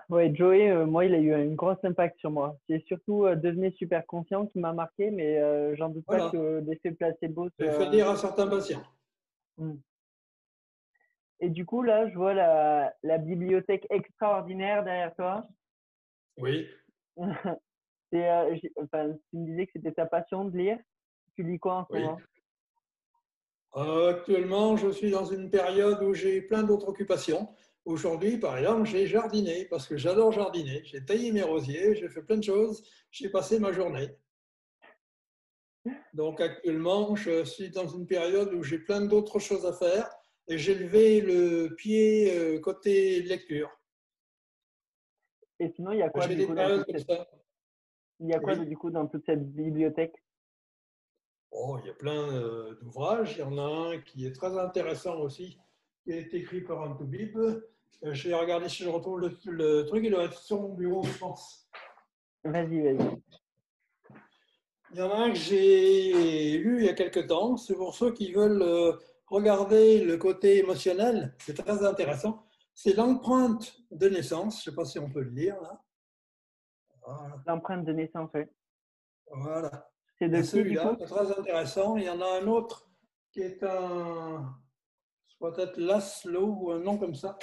Speaker 1: Oui, Joey, euh, moi, il a eu un gros impact sur moi. C'est surtout euh, devenir super confiant qui m'a marqué, mais euh, j'en doute pas que l'effet placebo.
Speaker 2: Ça fait dire à certains patients.
Speaker 1: Hmm. Et du coup, là, je vois la, la bibliothèque extraordinaire derrière toi.
Speaker 2: Oui. [LAUGHS]
Speaker 1: enfin, tu me disais que c'était ta passion de lire. Tu lis quoi en ce moment?
Speaker 2: Actuellement, je suis dans une période où j'ai plein d'autres occupations. Aujourd'hui, par exemple, j'ai jardiné parce que j'adore jardiner. J'ai taillé mes rosiers, j'ai fait plein de choses. J'ai passé ma journée. Donc actuellement, je suis dans une période où j'ai plein d'autres choses à faire et j'ai levé le pied euh, côté lecture.
Speaker 1: Et sinon, il y a quoi, du coup, dans cette... Il y a quoi du coup dans toute cette bibliothèque?
Speaker 2: Oh, Il y a plein euh, d'ouvrages. Il y en a un qui est très intéressant aussi, qui est écrit par un Toubib. Euh, je vais regarder si je retrouve le, truc. Il doit être sur mon bureau, je pense.
Speaker 1: Vas-y, vas-y.
Speaker 2: Il y en a un que j'ai lu il y a quelques temps. C'est pour ceux qui veulent euh, regarder le côté émotionnel. C'est très intéressant. C'est l'empreinte de naissance. Je ne sais pas si on peut le lire là.
Speaker 1: L'empreinte de naissance, oui.
Speaker 2: Voilà. C'est de celui-là, très intéressant. Il y en a un autre qui est un peut-être Laszlo ou un nom comme ça.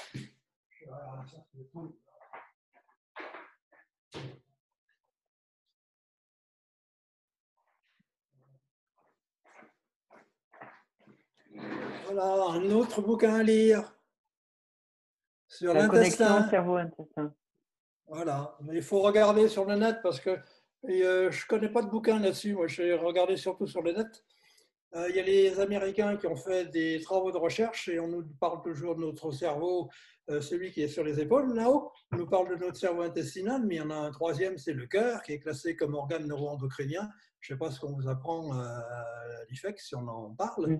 Speaker 2: Voilà, un autre bouquin à lire
Speaker 1: sur l'intestin. cerveau-intestin.
Speaker 2: Voilà, mais il faut regarder sur le net parce que euh, je ne connais pas de bouquin là-dessus. Moi, j'ai regardé surtout sur le net. Euh, il y a les Américains qui ont fait des travaux de recherche et on nous parle toujours de notre cerveau, euh, celui qui est sur les épaules là-haut. On nous parle de notre cerveau intestinal, mais il y en a un troisième, c'est le cœur, qui est classé comme organe neuroendocrinien. Je ne sais pas ce qu'on vous apprend à l'IFEX si on en parle.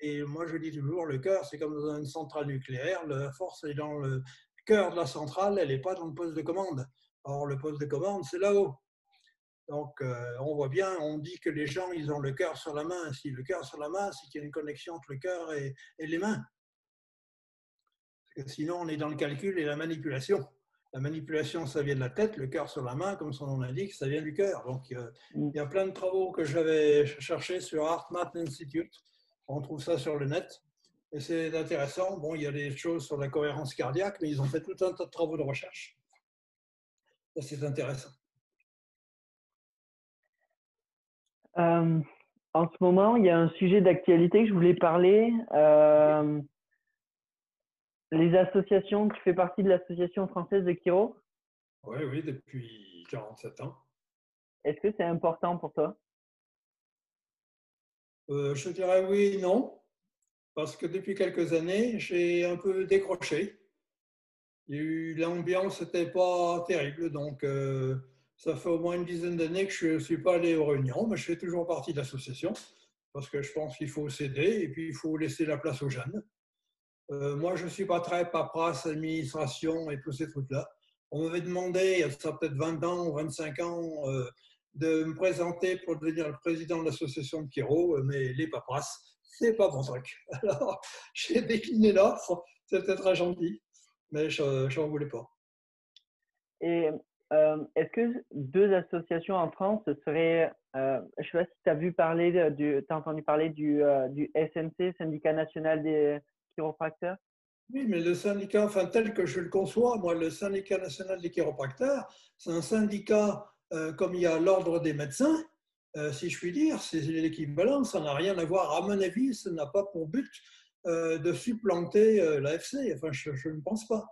Speaker 2: Et moi, je dis toujours, le cœur, c'est comme dans une centrale nucléaire. La force est dans le cœur de la centrale, elle n'est pas dans le poste de commande. Or, le poste de commande, c'est là-haut. Donc, euh, on voit bien, on dit que les gens, ils ont le cœur sur la main. Si le cœur sur la main, c'est qu'il y a une connexion entre le cœur et, les mains. Parce que sinon, on est dans le calcul et la manipulation. La manipulation, ça vient de la tête, le cœur sur la main, comme son nom l'indique, ça vient du cœur. Donc, mm. il y a plein de travaux que j'avais cherchés sur HeartMath Institute. On trouve ça sur le net. Et c'est intéressant. Bon, il y a des choses sur la cohérence cardiaque, mais ils ont fait tout un tas de travaux de recherche. C'est intéressant.
Speaker 1: Euh, en ce moment, il y a un sujet d'actualité que je voulais parler. Euh, les associations, tu fais partie de l'association française de Kiro
Speaker 2: Oui, oui, depuis 47 ans.
Speaker 1: Est-ce que c'est important pour toi?
Speaker 2: Euh, Je dirais oui non. parce que depuis quelques années, j'ai un peu décroché. L'ambiance n'était pas terrible, donc euh, ça fait au moins une dizaine d'années que je ne suis pas allé aux réunions, mais je fais toujours partie de l'association, parce que je pense qu'il faut s'aider et puis il faut laisser la place aux jeunes. Euh, moi, je ne suis pas très paperasse, administration et tous ces trucs-là. On m'avait demandé, il y a peut-être 20 ans ou 25 ans, euh, de me présenter pour devenir le président de l'association de Kiro, mais les paperasses, c'est pas mon truc. [LAUGHS] Alors, j'ai décliné l'offre, c'était très gentil, mais je n'en voulais pas.
Speaker 1: Euh, est-ce que deux associations en France seraient, euh, je ne sais pas si tu as vu parler, tu as entendu parler du, du SNC, Syndicat national des chiropracteurs?
Speaker 2: Oui, mais le syndicat, enfin tel que je le conçois, moi, le syndicat national des chiropracteurs, c'est un syndicat euh, comme il y a l'ordre des médecins, euh, si je puis dire, c'est l'équivalent, ça n'a rien à voir. À mon avis, ça n'a pas pour but euh, de supplanter l'AFC. Enfin, je, ne pense pas.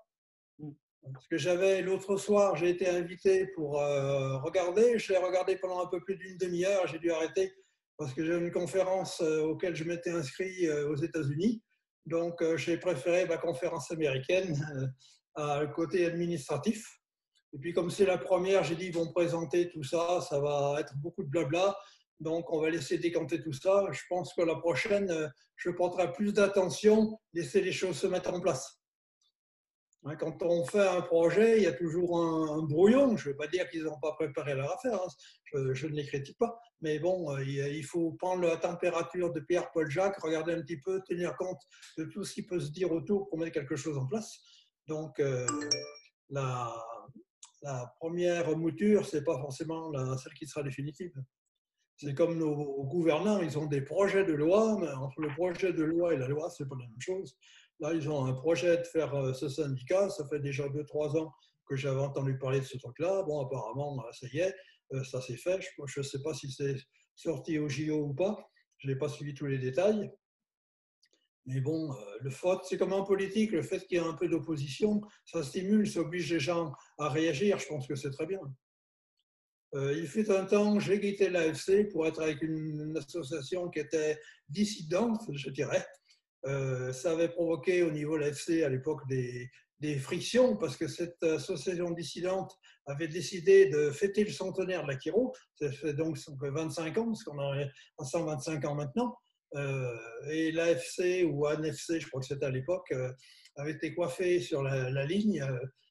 Speaker 2: Parce que j'avais l'autre soir, j'ai été invité pour regarder. Je l'ai regardé pendant un peu plus d'une demi-heure. J'ai dû arrêter parce que j'ai une conférence auquel je m'étais inscrit aux États-Unis. Donc, euh, j'ai préféré ma conférence américaine euh, à côté administratif. Et puis, comme c'est la première, j'ai dit ils vont présenter tout ça, ça va être beaucoup de blabla. Donc, on va laisser décanter tout ça. Je pense que la prochaine, euh, je porterai plus d'attention, laisser les choses se mettre en place. Hein, quand on fait un projet, il y a toujours un, brouillon. Je ne veux pas dire qu'ils n'ont pas préparé leur affaire, hein. je, ne les critique pas. Mais bon, euh, il faut prendre la température de Pierre-Paul Jacques, regarder un petit peu, tenir compte de tout ce qui peut se dire autour pour mettre quelque chose en place. Donc, euh, la, première mouture, ce n'est pas forcément celle qui sera définitive. C'est comme nos gouvernants, ils ont des projets de loi, mais entre le projet de loi et la loi, ce n'est pas la même chose. Là, ils ont un projet de faire euh, ce syndicat. Ça fait déjà 2-3 ans que j'avais entendu parler de ce truc-là. Bon, apparemment, ça y est, euh, ça s'est fait. Je ne sais pas si c'est sorti au JO ou pas. Je n'ai pas suivi tous les détails. Mais bon, euh, le fait, c'est comme en politique, le fait qu'il y ait un peu d'opposition, ça stimule, ça oblige les gens à réagir. Je pense que c'est très bien. il fut un temps, j'ai quitté l'AFC pour être avec une association qui était dissidente, je dirais, euh, ça avait provoqué au niveau de l'AFC à l'époque des, frictions parce que cette association dissidente avait décidé de fêter le centenaire de la Kiro. Ça fait donc 25 ans, parce qu'on a 125 ans maintenant. Euh, et l'AFC ou ANFC, je crois que c'était à l'époque, euh, avait été coiffé sur la, ligne.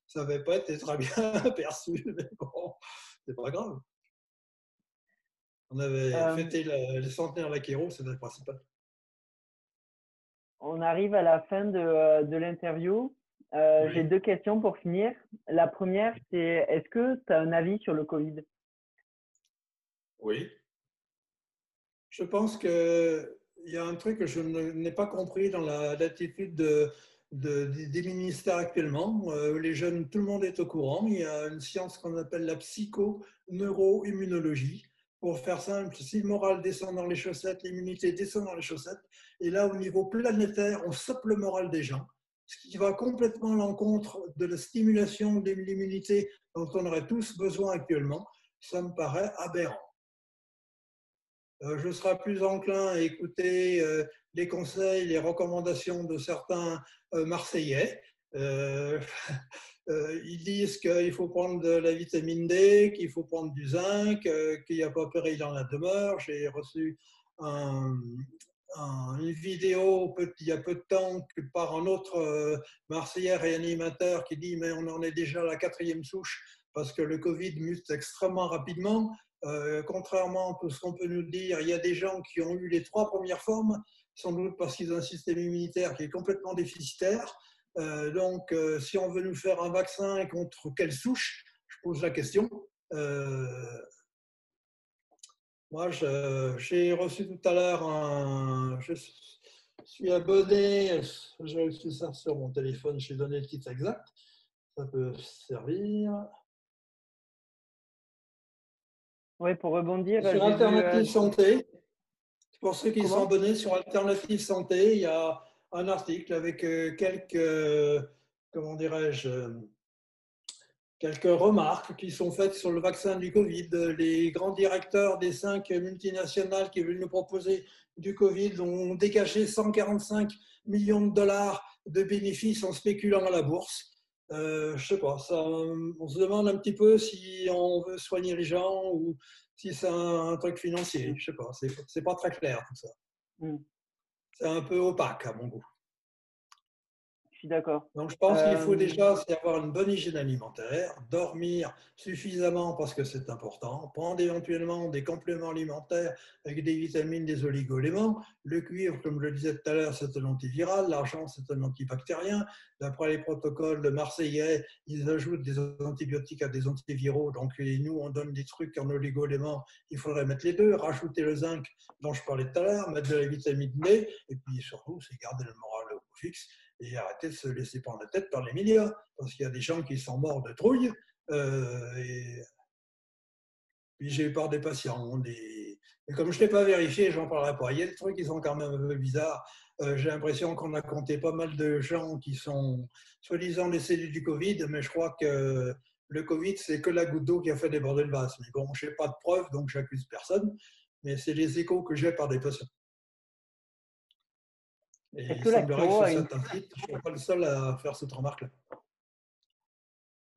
Speaker 2: ça n'avait pas été très bien [LAUGHS] perçu, mais bon, c'est pas grave. On avait fêté le, centenaire de la Kiro, c'était le principal
Speaker 1: on arrive à la fin de, euh, l'interview. Euh, j'ai deux questions pour finir. La première, c'est est-ce que tu as un avis sur le Covid?
Speaker 2: Oui. Je pense qu'il y a un truc que je n'ai pas compris dans l'attitude de, des ministères actuellement. Euh, les jeunes, tout le monde est au courant. Il y a une science qu'on appelle la psycho-neuro-immunologie pour faire simple, si le moral descend dans les chaussettes, l'immunité descend dans les chaussettes. Et là, au niveau planétaire, on stoppe le moral des gens, ce qui va complètement à l'encontre de la stimulation de l'immunité dont on aurait tous besoin actuellement. Ça me paraît aberrant. Euh, je serai plus enclin à écouter euh, les conseils, les recommandations de certains euh, Marseillais. [LAUGHS] Euh, ils disent qu'il faut prendre de la vitamine D, qu'il faut prendre du zinc, euh, qu'il n'y a pas péril dans la demeure. J'ai reçu une vidéo il y a peu de temps par un autre euh, Marseillais et animateur qui dit mais on en est déjà à la quatrième souche parce que le Covid mute extrêmement rapidement. contrairement à tout ce qu'on peut nous dire, il y a des gens qui ont eu les trois premières formes, sans doute parce qu'ils ont un système immunitaire qui est complètement déficitaire. Euh, donc, euh, si on veut nous faire un vaccin contre quelle souche Je pose la question. Euh, moi, j'ai reçu tout à l'heure un. Je suis abonné, j'ai reçu ça sur mon téléphone, j'ai donné le titre exact. Ça peut servir.
Speaker 1: Oui, pour rebondir.
Speaker 2: Sur Alternative Santé, pour ceux qui sont abonnés sur Alternative Santé, il y a un article avec euh, quelques, comment dirais-je, quelques remarques qui sont faites sur le vaccin du Covid. Les grands directeurs des cinq multinationales qui veulent nous proposer du Covid ont dégagé 145 millions de dollars de bénéfices en spéculant à la bourse. Euh, je sais pas, on se demande un petit peu si on veut soigner les gens ou si c'est un, truc financier. Je sais pas, c'est pas très clair tout ça. Mm. C'est un peu opaque à mon goût.
Speaker 1: Je suis d'accord.
Speaker 2: Donc, je pense qu'il faut euh, déjà avoir une bonne hygiène alimentaire, dormir suffisamment parce que c'est important, prendre éventuellement des compléments alimentaires avec des vitamines, des oligoéléments. Le cuivre, comme je le disais tout à l'heure, c'est un antiviral. L'argent, c'est un antibactérien. D'après les protocoles de marseillais, ils ajoutent des antibiotiques à des antiviraux. Donc, nous, on donne des trucs en oligoéléments. Il faudrait mettre les deux, rajouter le zinc dont je parlais tout à l'heure, mettre de la vitamine D, et puis surtout, c'est garder le moral au fixe et arrêter de se laisser prendre la tête par les médias, parce qu'il y a des gens qui sont morts de trouille. Euh, et puis j'ai eu peur des patients. Des... Mais comme je ne l'ai pas vérifié, j'en parlerai pas. Il y a des trucs qui sont quand même un peu bizarres. Euh, j'ai l'impression qu'on a compté pas mal de gens qui sont soi-disant les cellules du Covid, mais je crois que le Covid, c'est que la goutte d'eau qui a fait déborder le vase. Mais bon, je n'ai pas de preuves, donc j'accuse personne. Mais c'est les échos que j'ai par des patients.
Speaker 1: Est-ce que la chiro a une...
Speaker 2: Je ne suis pas le seul à faire cette remarque-là.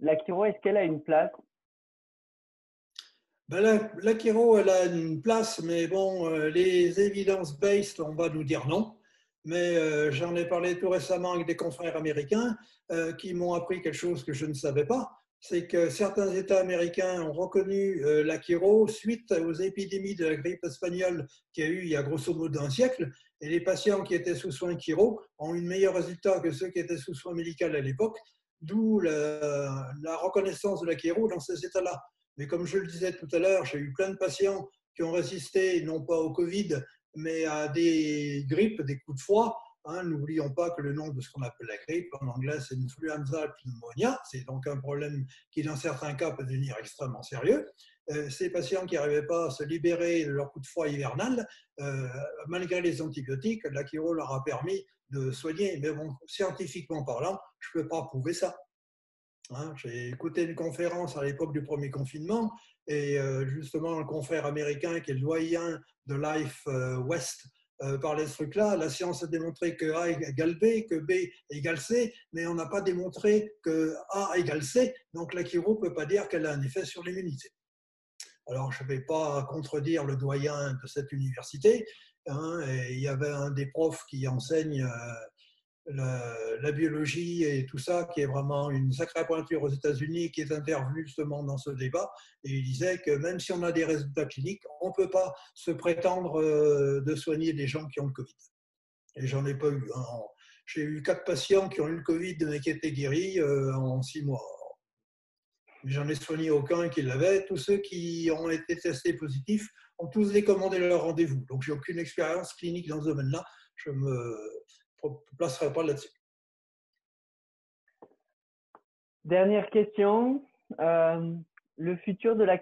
Speaker 1: La chiro, est-ce qu'elle a une place?
Speaker 2: Ben la, la chiro, elle a une place, mais bon, euh, les évidences based, on va nous dire non. Mais euh, j'en ai parlé tout récemment avec des confrères américains euh, qui m'ont appris quelque chose que je ne savais pas c'est que certains États américains ont reconnu euh, suite aux épidémies de la grippe espagnole qu'il y a eu il y a grosso modo un siècle. Et les patients qui étaient sous soins chiro ont eu de meilleurs résultats que ceux qui étaient sous soins médicaux à l'époque, d'où la, reconnaissance de la chiro dans ces états-là. Mais comme je le disais tout à l'heure, j'ai eu plein de patients qui ont résisté non pas au Covid, mais à des grippes, des coups de froid, Hein, n'oublions pas que le nom de ce qu'on appelle la grippe, en anglais, c'est influenza pneumonia. C'est donc un problème qui, dans certains cas, peut devenir extrêmement sérieux. Euh, ces patients qui n'arrivaient pas à se libérer de leur coup de froid hivernal, euh, malgré les antibiotiques, la leur a permis de soigner. Mais bon, scientifiquement parlant, je ne peux pas prouver ça. Hein, j'ai écouté une conférence à l'époque du premier confinement et euh, justement un confrère américain qui est le doyen de Life West euh, par les trucs-là. La science a démontré que A égale B, que B égale C, mais on n'a pas démontré que A égale C, donc la ne peut pas dire qu'elle a un effet sur l'immunité. Alors, je ne vais pas contredire le doyen de cette université. Hein, il y avait un des profs qui enseigne euh, la, biologie et tout ça, qui est vraiment une sacrée pointure aux États-Unis, qui est intervenu justement dans ce débat. Et il disait que même si on a des résultats cliniques, on ne peut pas se prétendre euh, de soigner des gens qui ont le Covid. Et j'en ai pas eu. Hein. J'ai eu quatre patients qui ont eu le Covid mais qui étaient guéris euh, en six mois. J'en ai soigné aucun qui l'avait. Tous ceux qui ont été testés positifs ont tous décommandé leur rendez-vous. Donc, j'ai aucune expérience clinique dans ce domaine-là. Je me ne placerai pas là-dessus.
Speaker 1: Dernière question. Euh, le futur de
Speaker 2: ben,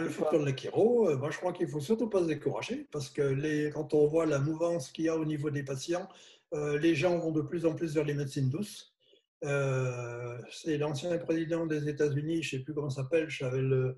Speaker 2: Le futur de l'Akiro, euh, ben, je crois qu'il ne faut surtout pas se décourager parce que les, quand on voit la mouvance qu'il y a au niveau des patients, euh, les gens vont de plus en plus vers les médecines douces. C'est l'ancien président des États-Unis, je ne sais plus comment s'appelle, j'avais le,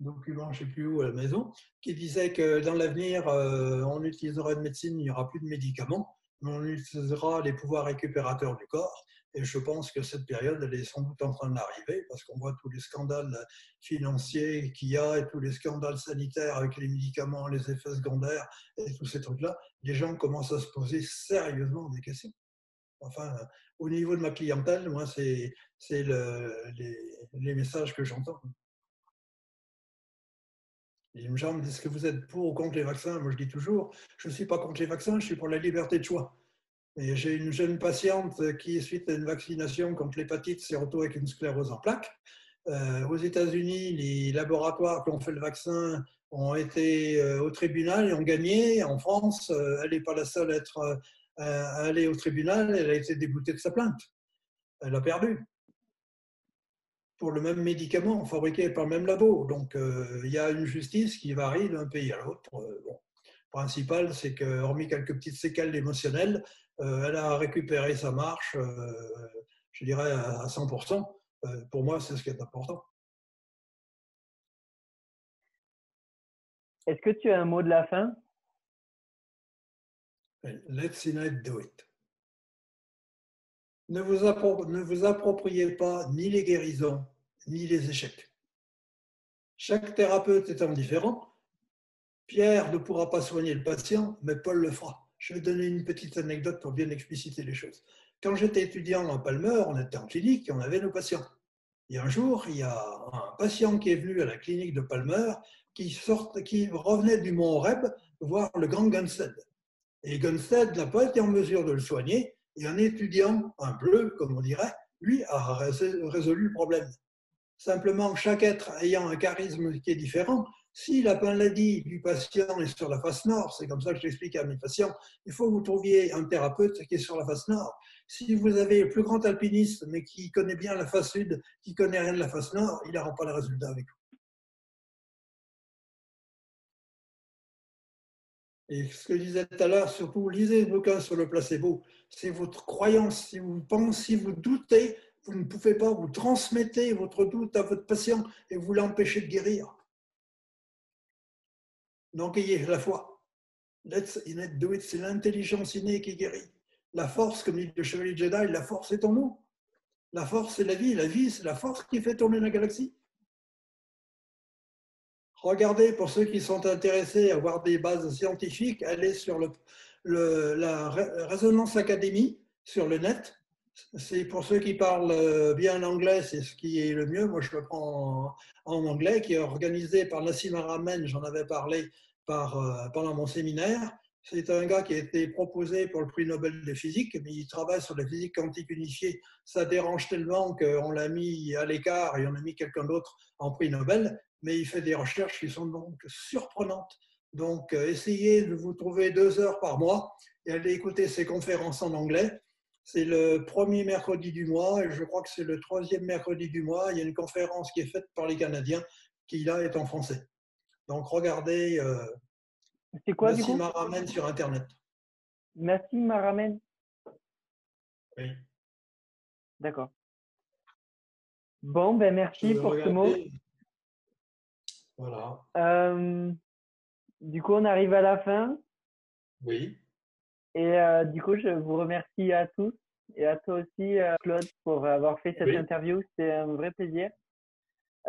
Speaker 2: document, je ne sais plus où, à la maison, qui disait que dans l'avenir, euh, on utilisera une médecine, il n'y aura plus de médicaments, mais on utilisera les pouvoirs récupérateurs du corps. Et je pense que cette période, elle est sans doute en train d'arriver, parce qu'on voit tous les scandales financiers qu'il y a et tous les scandales sanitaires avec les médicaments, les effets secondaires et tous ces trucs-là. Les gens commencent à se poser sérieusement des questions. Enfin, au niveau de ma clientèle, moi, c'est le, les, messages que j'entends. Les gens me disent que vous êtes pour ou contre les vaccins? Moi, je dis toujours je ne suis pas contre les vaccins, je suis pour la liberté de choix. J'ai une jeune patiente qui, suite à une vaccination contre l'hépatite, s'est retrouvée avec une sclérose en plaques. Euh, aux États-Unis, les laboratoires qui ont fait le vaccin ont été euh, au tribunal et ont gagné. En France, euh, elle n'est pas la seule à, être, à aller au tribunal, elle a été déboutée de sa plainte. Elle a perdu pour le même médicament fabriqué par le même labo. Donc, euh, il y a une justice qui varie d'un pays à l'autre. Euh, bon. Le principal, c'est que, hormis quelques petites séquelles émotionnelles, euh, elle a récupéré sa marche, je dirais, à 100%. Euh, pour moi, c'est ce qui est important.
Speaker 1: Est-ce que tu as un mot de la fin?
Speaker 2: Let's do it. Ne vous, ne vous appropriez pas ni les guérisons, ni les échecs. Chaque thérapeute étant différent, Pierre ne pourra pas soigner le patient, mais Paul le fera. Je vais donner une petite anecdote pour bien expliciter les choses. Quand j'étais étudiant en Palmer, on était en clinique et on avait nos patients. Et un jour, il y a un patient qui est venu à la clinique de Palmer qui, qui revenait du Mont Reb voir le grand Gunstead. Et Gunstead n'a pas été en mesure de le soigner. Et un étudiant, un bleu, comme on dirait, lui a résolu le problème. Simplement, chaque être ayant un charisme qui est différent, si la maladie du patient est sur la face nord, c'est comme ça que j'explique à mes patients, il faut que vous trouviez un thérapeute qui est sur la face nord. Si vous avez le plus grand alpiniste, mais qui connaît bien la face sud, qui connaît rien de la face nord, il n'aura pas le résultat avec vous. Et ce que je disais tout à l'heure, surtout lisez le bouquin sur le placebo. C'est votre croyance. Si vous pensez, si vous doutez, vous ne pouvez pas, vous transmettez votre doute à votre patient et vous l'empêchez de guérir. Donc ayez la foi. Let's do it, c'est l'intelligence innée qui guérit. La force, comme dit le chevalier Jedi, la force est en nous. La force, c'est la vie. La vie, c'est la force qui fait tourner la galaxie. Regardez, pour ceux qui sont intéressés à voir des bases scientifiques, allez sur la Résonance Académie sur le net. C'est pour ceux qui parlent bien l'anglais, c'est ce qui est le mieux. Moi, je le prends en, anglais, qui est organisé par Nassim Aramen, j'en avais parlé par, euh, pendant mon séminaire. C'est un gars qui a été proposé pour le prix Nobel de physique, mais il travaille sur la physique quantique unifiée. Ça dérange tellement qu'on l'a mis à l'écart et on a mis quelqu'un d'autre en prix Nobel, mais il fait des recherches qui sont donc surprenantes. Donc, euh, essayez de vous trouver deux heures par mois et allez écouter ses conférences en anglais. C'est le premier mercredi du mois et je crois que c'est le troisième mercredi du mois. Il y a une conférence qui est faite par les Canadiens qui là est en français. Donc regardez euh,
Speaker 1: c'est quoi coup?
Speaker 2: Maramen sur Internet.
Speaker 1: Merci Maramen.
Speaker 2: Oui.
Speaker 1: D'accord. Bon, ben merci pour ce mot.
Speaker 2: Voilà.
Speaker 1: Euh, du coup, on arrive à la fin.
Speaker 2: Oui.
Speaker 1: Et euh, du coup, je vous remercie à tous et à toi aussi, Claude, pour avoir fait cette interview. C'était un vrai plaisir.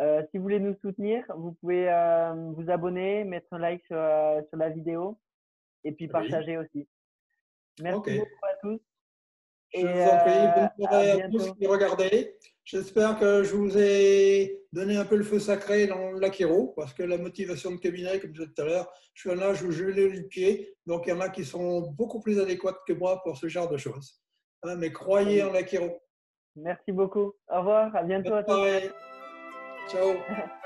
Speaker 1: Euh, si vous voulez nous soutenir, vous pouvez euh, vous abonner, mettre un like sur, euh, sur, la vidéo et puis partager aussi. Merci beaucoup à tous.
Speaker 2: Je vous en prie, bonne soirée à, tous qui regardez. J'espère que je vous ai donné un peu le feu sacré dans l'Akiro, parce que la motivation de cabinet, comme je disais tout à l'heure, je suis un âge où je l'ai le pied, donc il y en a qui sont beaucoup plus adéquates que moi pour ce genre de choses. Hein, mais croyez en l'Akiro.
Speaker 1: Merci beaucoup. Au revoir, à bientôt à tous.
Speaker 2: Ciao [LAUGHS]